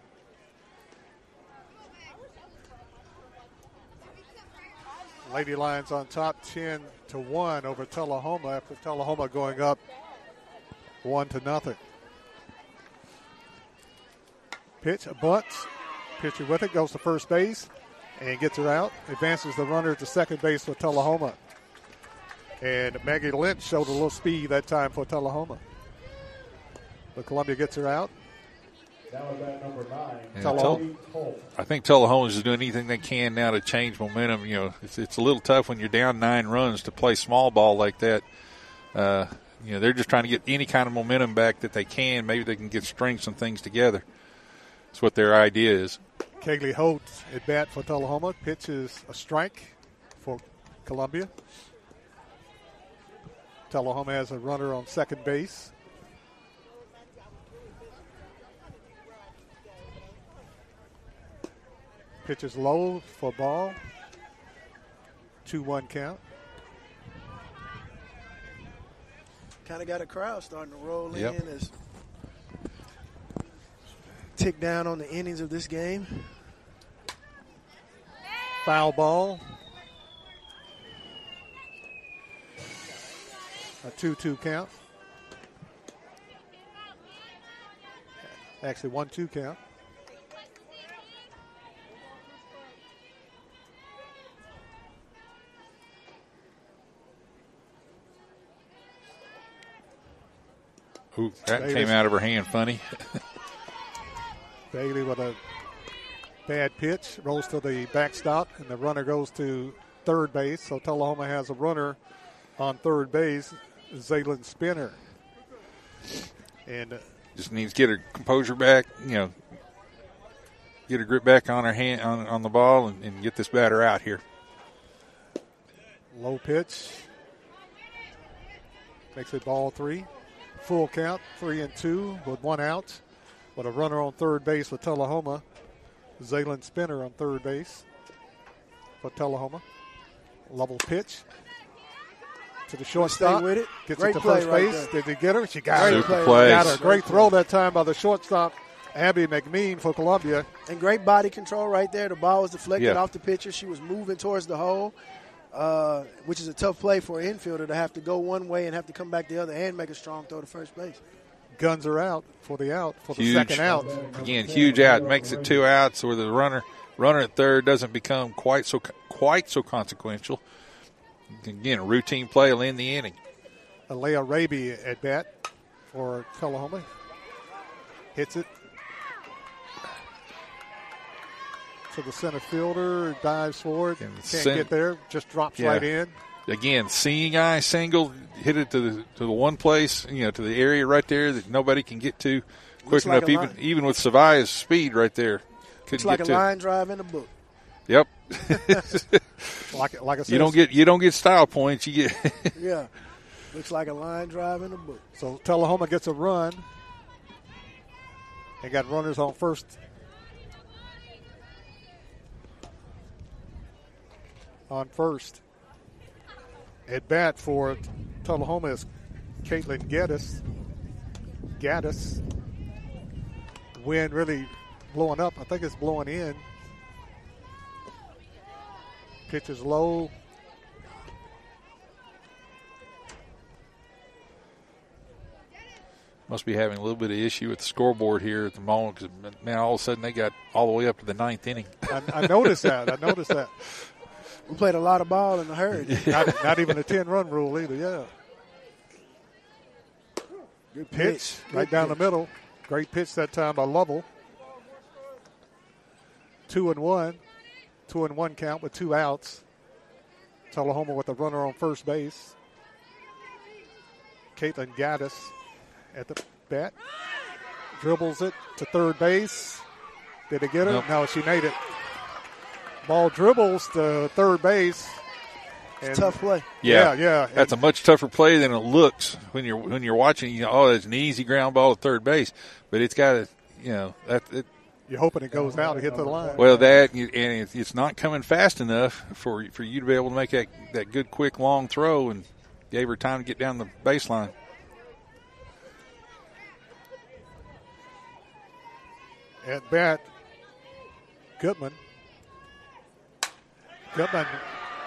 Lady Lions on top 10 to 1 over Tullahoma after Tullahoma going up 1 to nothing. Pitch, a bunt. Pitcher with it goes to first base and gets her out. Advances the runner to second base for Tullahoma. And Maggie Lynch showed a little speed that time for Tullahoma. But Columbia gets her out. Yeah, Tul- I think Tullahoma is doing anything they can now to change momentum. You know, it's, it's a little tough when you're down nine runs to play small ball like that. Uh, you know, they're just trying to get any kind of momentum back that they can. Maybe they can get string some things together. That's what their idea is. Kaylee Holtz at bat for Tullahoma. Pitch is a strike for Columbia. Tullahoma has a runner on second base. Pitch is low for ball. 2 1 count. Kind of got a crowd starting to roll Yep. in as tick down on the innings of this game. Foul ball. A 2 2 count. Actually, 1 2 count. Ooh, that Davis. came out of her hand funny. Bailey with a bad pitch rolls to the backstop, and the runner goes to third base. So Tullahoma has a runner on third base, Zaylin Spinner. And uh, just needs to get her composure back. You know, get her grip back on her hand on, on the ball and, and get this batter out here. low pitch makes it ball three. Full count, three and two with one out. With a runner on third base for Tullahoma. Zaylen Spinner on third base for Tullahoma. Level pitch to the shortstop. with it. Gets Great it to play first right base. there. Did he get her? She got Great her. play. plays. Got her. Great Great throw that time by the shortstop, Abby McMean for Columbia. And great body control right there. The ball was deflected Yeah. off the pitcher. She was moving towards the hole, uh, which is a tough play for an infielder to have to go one way and have to come back the other and make a strong throw to first base. Guns are out for the out for the second out. Again, huge out makes it two outs where the runner runner at third doesn't become quite so quite so consequential. Again, a routine play will end the inning. Alea Raby at bat for Tullahoma. Hits it to the center fielder, dives forward, can't cen- get there, just drops Yeah. right in. Again, seeing eye single, hit it to the to the one place, you know, to the area right there that nobody can get to quick Looks enough. a even line. even with Savaya's speed right there, Looks couldn't like get a to. line drive in the book. Yep. (laughs) like like I said, you don't get you don't get style points. You get (laughs) Yeah. Looks like a line drive in the book. So Tullahoma gets a run. and got runners on first. On first. At bat for Tullahoma is Caitlin Gaddis. Gaddis. Wind really blowing up. I think it's blowing in. Pitch is low. Must be having a little bit of issue with the scoreboard here at the moment because man, all of a sudden they got all the way up to the ninth inning. I, I noticed that. I noticed that. (laughs) We played a lot of ball in a hurry. (laughs) not, not even a 10 run rule either, yeah. Good Pitch pitch. right Good down the middle. Great pitch that time by Lovell. Two and one. Two and one count with two outs. Tullahoma with a runner on first base. Caitlin Gaddis at the bat. Dribbles it to third base. Did it get her? Nope. No, she made it. Ball dribbles to third base. And tough play. Yeah, yeah. That's a much tougher play than it looks when you're when you're watching. You know, oh, it's an easy ground ball at third base, but it's got to, you know, that. It, You're hoping it goes out to hit the line. well, that and it's, it's not coming fast enough for for you to be able to make that that good, quick, long throw, and gave her time to get down the baseline. At bat, Goodman. Goodman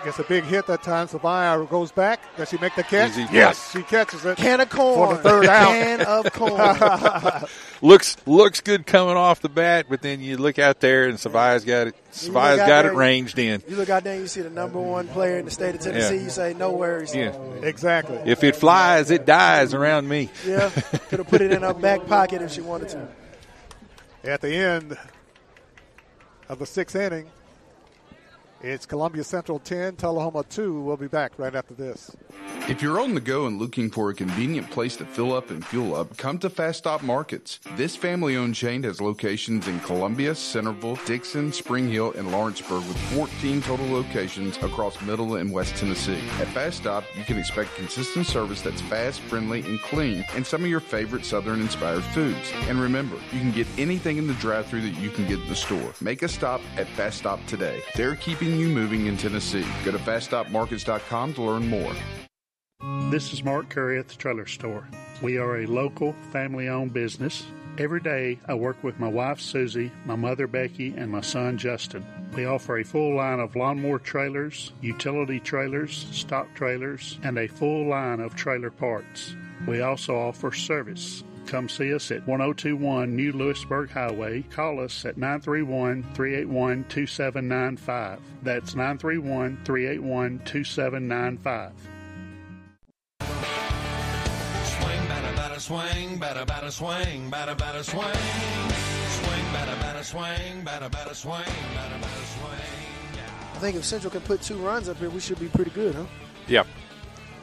gets a big hit that time. Savia goes back. Does she make the catch? Easy yes, she catches it. Can of corn. For the third out. Can of (laughs) corn. looks looks good coming off the bat, but then you look out there and Savaya's got it. You Savaya's look out got there, it ranged in. You look out there and you see the number one player in the state of Tennessee. Yeah. You say, no worries. Yeah, exactly. If it flies, it dies around me. Yeah, could have put it in her back pocket if she wanted to. At the end of the sixth inning, it's Columbia Central 10, Tullahoma 2. We'll be back right after this. If you're on the go and looking for a convenient place to fill up and fuel up, come to Fast Stop Markets. This family owned chain has locations in Columbia, Centerville, Dixon, Spring Hill, and Lawrenceburg with 14 total locations across Middle and West Tennessee. At Fast Stop, you can expect consistent service that's fast, friendly, and clean, and some of your favorite Southern inspired foods. And remember, you can get anything in the drive through that you can get in the store. Make a stop at Fast Stop today. They're keeping you moving in Tennessee. Go to faststopmarkets.com to learn more. This is Mark Curry at the Trailer Store. We are a local family owned business. Every day I work with my wife Susie, my mother Becky, and my son Justin. We offer a full line of lawnmower trailers, utility trailers, stock trailers, and a full line of trailer parts. We also offer service. Come see us at 1021 New Lewisburg Highway. Call us at 931 381 2795. That's 931 381 2795. Swing, batter, batter, swing, batter, batter, swing, batter, batter, swing. Swing, batter, batter, swing, batter, batter, swing, batter, batter, swing. I think if Central can put two runs up here, we should be pretty good, huh? Yep.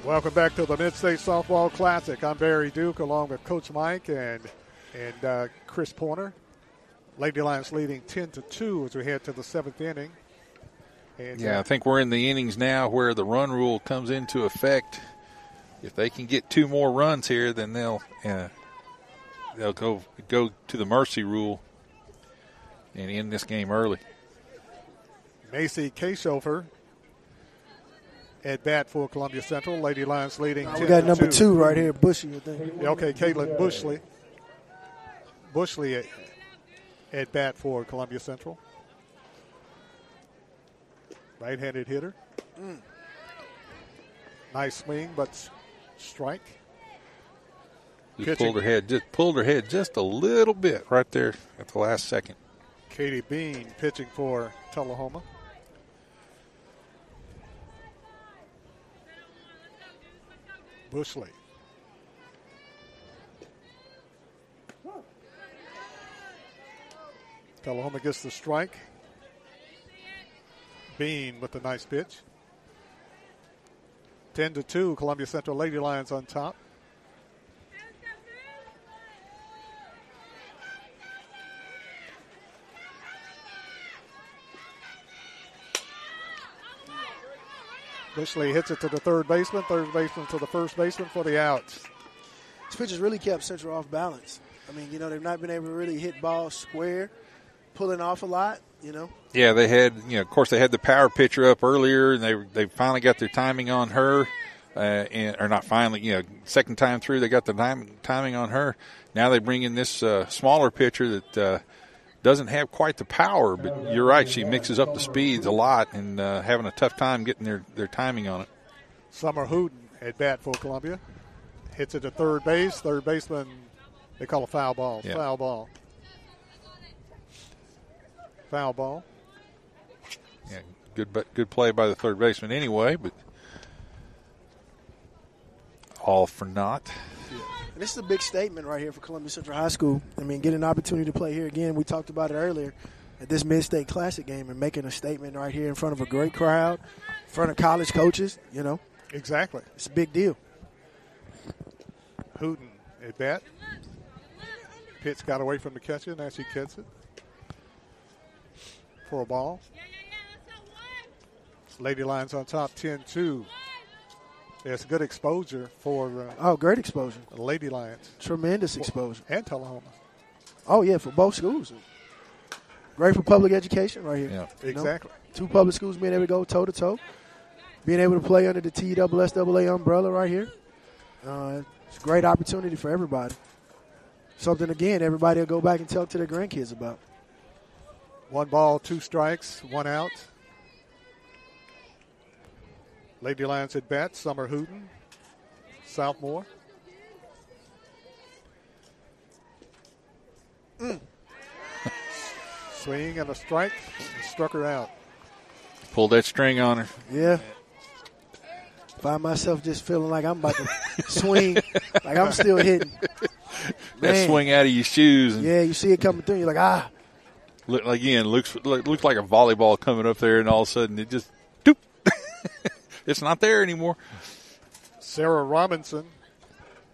Welcome back to the Mid-State Softball Classic. I'm Barry Duke along with Coach Mike and and uh, Chris Porter. Lady Lions leading 10 to 2 as we head to the seventh inning. And, Yeah, uh, I think we're in the innings now where the run rule comes into effect. If they can get two more runs here, then they'll uh, they'll go go to the mercy rule and end this game early. Macy Kashofer at bat for Columbia Central. Lady Lions leading. We 10 got to number 2. two right here, Bushy, I think. Yeah, okay, Caitlin Bushley. Bushley at, at bat for Columbia Central. Right-handed hitter. Mm. Nice swing, but strike. Just Pitching. pulled her head, just pulled her head just a little bit right there at the last second. Katie Bean pitching for Tullahoma. Bushley. Tullahoma gets the strike. Bean with a nice pitch. 10 to 2, Columbia Central Lady Lions on top. Bushley hits it to the third baseman, third baseman to the first baseman for the out. This pitch has really kept Central off balance. I mean, you know, they've not been able to really hit balls square, pulling off a lot, you know. Yeah, they had you know, of course, they had the power pitcher up earlier, and they they finally got their timing on her, uh, and or not finally, you know, second time through they got the time, timing on her. Now they bring in this uh, smaller pitcher that uh, doesn't have quite the power, but you're right, she mixes up the speeds a lot and uh, having a tough time getting their their timing on it. Summer Hooten at bat for Columbia. Hits it to third base. Third baseman, they call a foul ball. Yeah. Foul ball. Foul ball. Yeah, good but good play by the third baseman anyway, but all for naught. And this is a big statement right here for Columbia Central High School. I mean, getting an opportunity to play here again. We talked about it earlier at this Mid-State Classic game and making a statement right here in front of a great crowd, in front of college coaches, you know. Exactly. It's a big deal. Hooten at bat. Pitch got away from the catcher. Now she gets it for a ball. Lady Lions on top 10 2. It's good exposure for uh, Oh, great exposure. the Lady Lions. Tremendous exposure. And Tullahoma. Oh, yeah, for both schools. Great for public education right here. Yeah. You know? Exactly. Two public schools being able to go toe to toe, being able to play under the TSSAA umbrella right here. Uh, it's a great opportunity for everybody. Something, again, everybody will go back and tell to their grandkids about. One ball, two strikes, one out. Lady Lions at bat. Summer Hooten. Southmore. Mm. Swing and a strike. Struck her out. Pulled that string on her. Yeah. Find myself just feeling like I'm about to swing, like I'm still hitting. (laughs) that swing out of your shoes. And Yeah, you see it coming through. You're like, ah, look, again, looks look- looks like a volleyball coming up there, and all of a sudden it just doop. (laughs) it's not there anymore. Sarah Robinson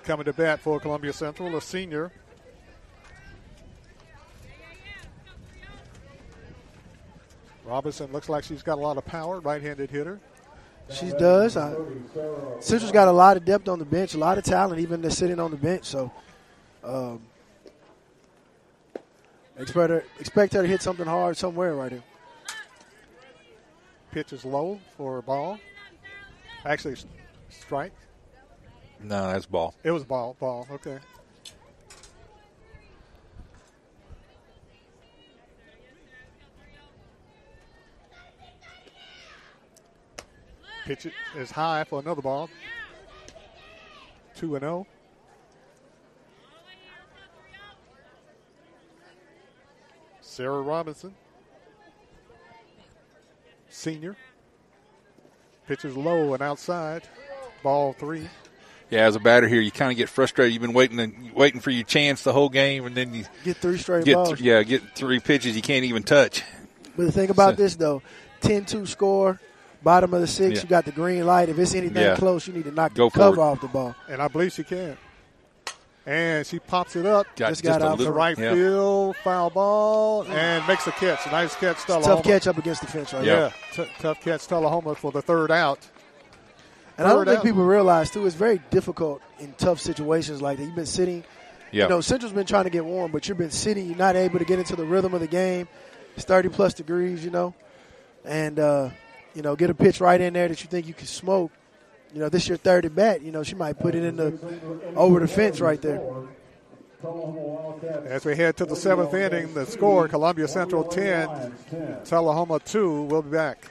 coming to bat for Columbia Central, a senior. Robinson looks like she's got a lot of power, right-handed hitter. she does. I, Central's got a lot of depth on the bench, a lot of talent, even they're sitting on the bench. So, um, expect her, expect her to hit something hard somewhere right here. Pitch is low for a ball. Actually, strike. No, that's ball. It was ball, ball. Okay. Pitch it is high for another ball. Two and oh. zero. Sarah Robinson, senior. Pitch is low and outside. Ball three. Yeah, as a batter here, you kind of get frustrated. You've been waiting and waiting for your chance the whole game, and then you Get three straight get balls. th- yeah get three pitches you can't even touch. But the thing about So- this, though, 10 2 score, bottom of the six, Yeah. you got the green light. If it's anything Yeah. close, you need to knock Go the cover it. off the ball. And I believe she can. And she pops it up. Got Just got just out to little right yeah. field, foul ball, and makes a catch. Nice catch, Tullahoma. Tough catch up against the fence right Yeah, there. t- tough catch, Tullahoma for the third out. And I don't think out. people realize, too, it's very difficult in tough situations like that. You've been sitting. Yeah. You know, Central's been trying to get warm, but you've been sitting. You're not able to get into the rhythm of the game. It's 30 plus degrees, you know. And, uh, you know, get a pitch right in there that you think you can smoke. You know, this your third at bat. You know, she might put it in the over the fence right there. As we head to the seventh inning, the score Columbia Central 10, Tullahoma 2. We'll be back.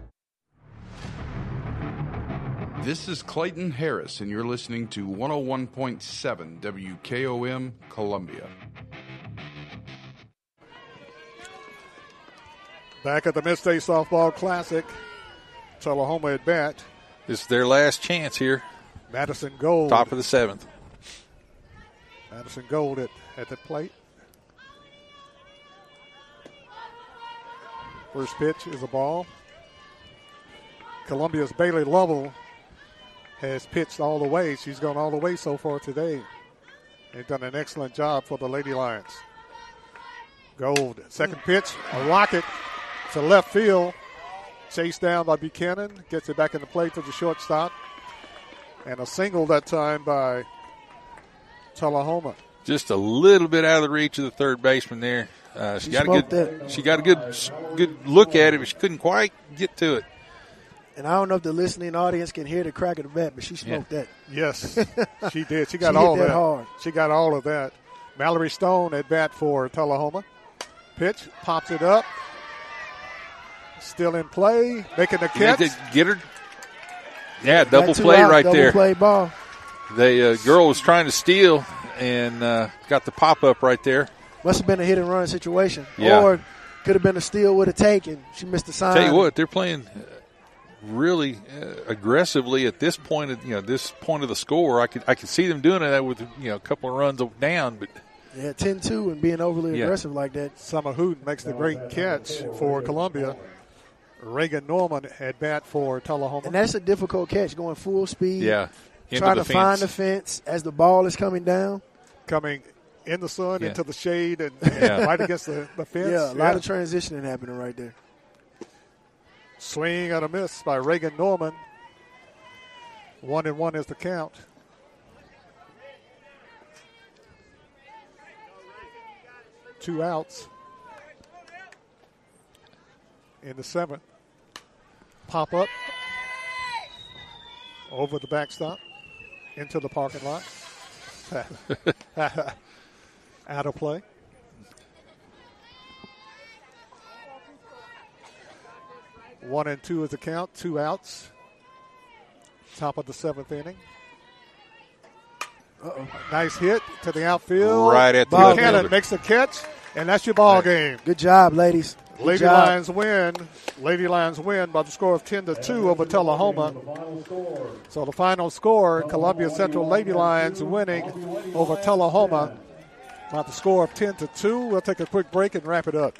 This is Clayton Harris, and you're listening to 101.7 WKOM Columbia. Back at the Mid State Softball Classic, Tullahoma at bat. This is their last chance here. Madison Gold. Top of the seventh. Madison Gold at, at the plate. First pitch is a ball. Columbia's Bailey Lovell has pitched all the way. She's gone all the way so far today. And done an excellent job for the Lady Lions. Gold, second pitch, a rocket to left field. Chased down by Buchanan, gets it back in the plate to the shortstop. And a single that time by Tullahoma. Just a little bit out of the reach of the third baseman there. Uh, she, She got a good. that. She got a good, good look at it, but she couldn't quite get to it. And I don't know if the listening audience can hear the crack of the bat, but she smoked that. Yes, she did. She (laughs) got She hit all that that. hard. She got all of that. Mallory Stone at bat for Tullahoma. Pitch pops it up. Still in play, making the catch. Get her. Yeah, double play out, right double there. play ball. The uh, girl was trying to steal and uh, got the pop up right there. Must have been a hit and run situation. Yeah. Or could have been a steal with a take, and she missed the sign. Tell you what, they're playing really uh, aggressively at this point. Of, you know, this point of the score, I could I could see them doing that with you know a couple of runs down, but Yeah, 10-2 and being overly Yeah. aggressive like that. Summer Hooten makes the great catch for Columbia. Reagan Norman at bat for Tullahoma. And that's a difficult catch, going full speed. Yeah. into trying the to find the fence as the ball is coming down. Coming in the sun Yeah. into the shade and Yeah. (laughs) right against the, the fence. Yeah, a lot of transitioning happening right there. Swing and a miss by Reagan Norman. One and one is the count. Two outs in the seventh. Pop up over the backstop into the parking lot. (laughs) Out of play. One and two is the count. Two outs. Top of the seventh inning. Uh-oh. Nice hit to the outfield. Right at the Ball outfielder. Cannon makes a catch, and that's your ball game. Good job, ladies. Good Lady job. Lions win. Lady Lions win by the score of 10 to 2 over Tullahoma. So the final score Columbia Central Lady Lions winning over Tullahoma by the score of 10 to 2. We'll take a quick break and wrap it up.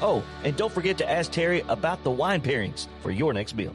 Oh, and don't forget to ask Terry about the wine pairings for your next meal.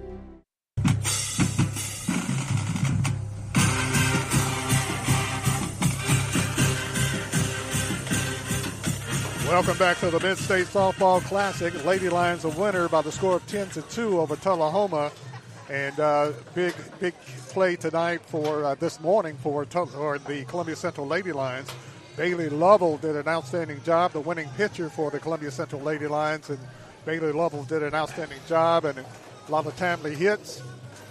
Welcome back to the Mid State Softball Classic. Lady Lions a winner by the score of 10 to 2 over Tullahoma. And uh, big, big play tonight for uh, this morning for or the Columbia Central Lady Lions. Bailey Lovell did an outstanding job, the winning pitcher for the Columbia Central Lady Lions. And Bailey Lovell did an outstanding job and a lot of timely hits.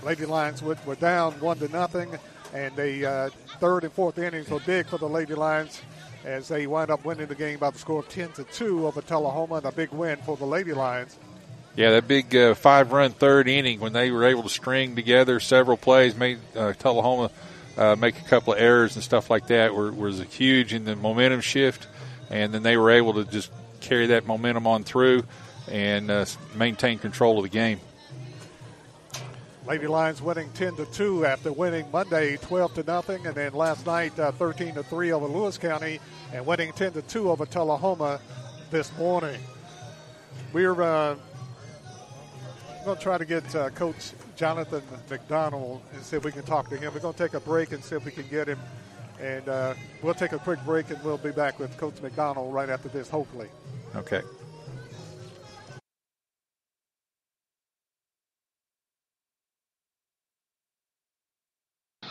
Lady Lions were, were down one to nothing, and the uh, third and fourth innings were big for the Lady Lions as they wind up winning the game by the score of 10 to 2 over Tullahoma and a big win for the Lady Lions. Yeah, that big uh, five-run third inning when they were able to string together several plays, made uh, Tullahoma uh, make a couple of errors and stuff like that, were, was huge in the momentum shift, and then they were able to just carry that momentum on through and uh, maintain control of the game. Lady Lions winning 10 to 2 after winning Monday 12 to nothing, and then last night uh, 13 to 3 over Lewis County, and winning 10 to 2 over Tullahoma this morning. We're uh, going to try to get uh, Coach Jonathan McDonald and see if we can talk to him. We're going to take a break and see if we can get him, and uh, we'll take a quick break and we'll be back with Coach McDonald right after this, hopefully. Okay.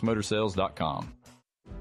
parksmotorsales.com.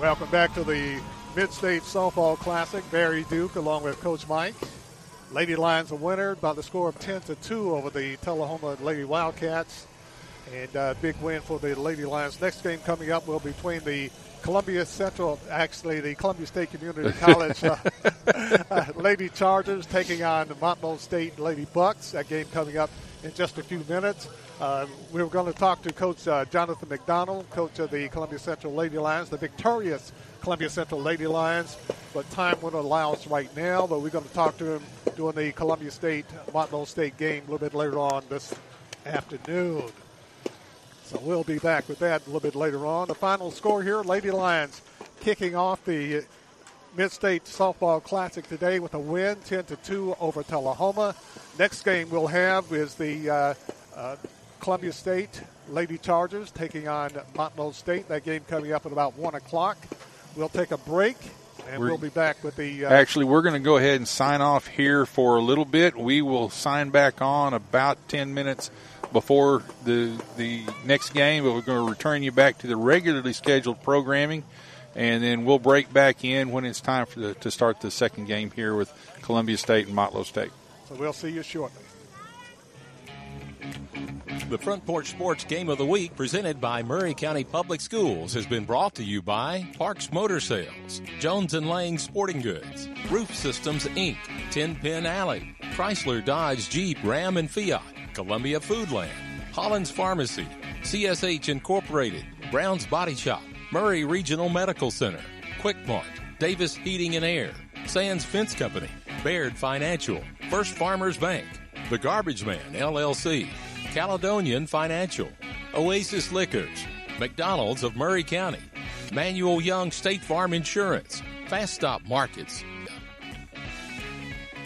Welcome back to the Mid-State Softball Classic. Barry Duke along with Coach Mike. Lady Lions a winner by the score of 10 to 2 over the Tullahoma Lady Wildcats. And uh, big win for the Lady Lions. Next game coming up will be between the Columbia Central, actually the Columbia State Community (laughs) College uh, (laughs) uh, Lady Chargers taking on the Motlow State Lady Bucks. That game coming up in just a few minutes. Uh, we were going to talk to Coach uh, Jonathan McDonald, coach of the Columbia Central Lady Lions, the victorious Columbia Central Lady Lions, but time wouldn't allow us right now. But we're going to talk to him during the Columbia State Motlow State game a little bit later on this afternoon. So we'll be back with that a little bit later on. The final score here: Lady Lions kicking off the Mid-State Softball Classic today with a win, 10 to 2 over Tullahoma. Next game we'll have is the uh, uh, Columbia State Lady Chargers taking on Motlow State. That game coming up at about 1 o'clock. We'll take a break, And We're- we'll be back with the. Uh, Actually, we're going to go ahead and sign off here for a little bit. We will sign back on about 10 minutes before the the next game, but we're going to return you back to the regularly scheduled programming, and then we'll break back in when it's time for the, to start the second game here with Columbia State and Motlow State. so we'll see you shortly. The Front Porch Sports Game of the Week, presented by Maury County Public Schools, has been brought to you by Parks Motor Sales, Jones and Lang Sporting Goods, Roof Systems Inc., 10 Pin Alley, Chrysler Dodge Jeep Ram and Fiat, Columbia Foodland, Hollins Pharmacy, CSH Incorporated, Brown's Body Shop, Maury Regional Medical Center, Quick Mart, Davis Heating and Air, Sands Fence Company, Baird Financial, First Farmers Bank, The Garbage Man LLC, Caledonian Financial, Oasis Liquors, McDonald's of Maury County, Manuel Young State Farm Insurance, Fast Stop Markets,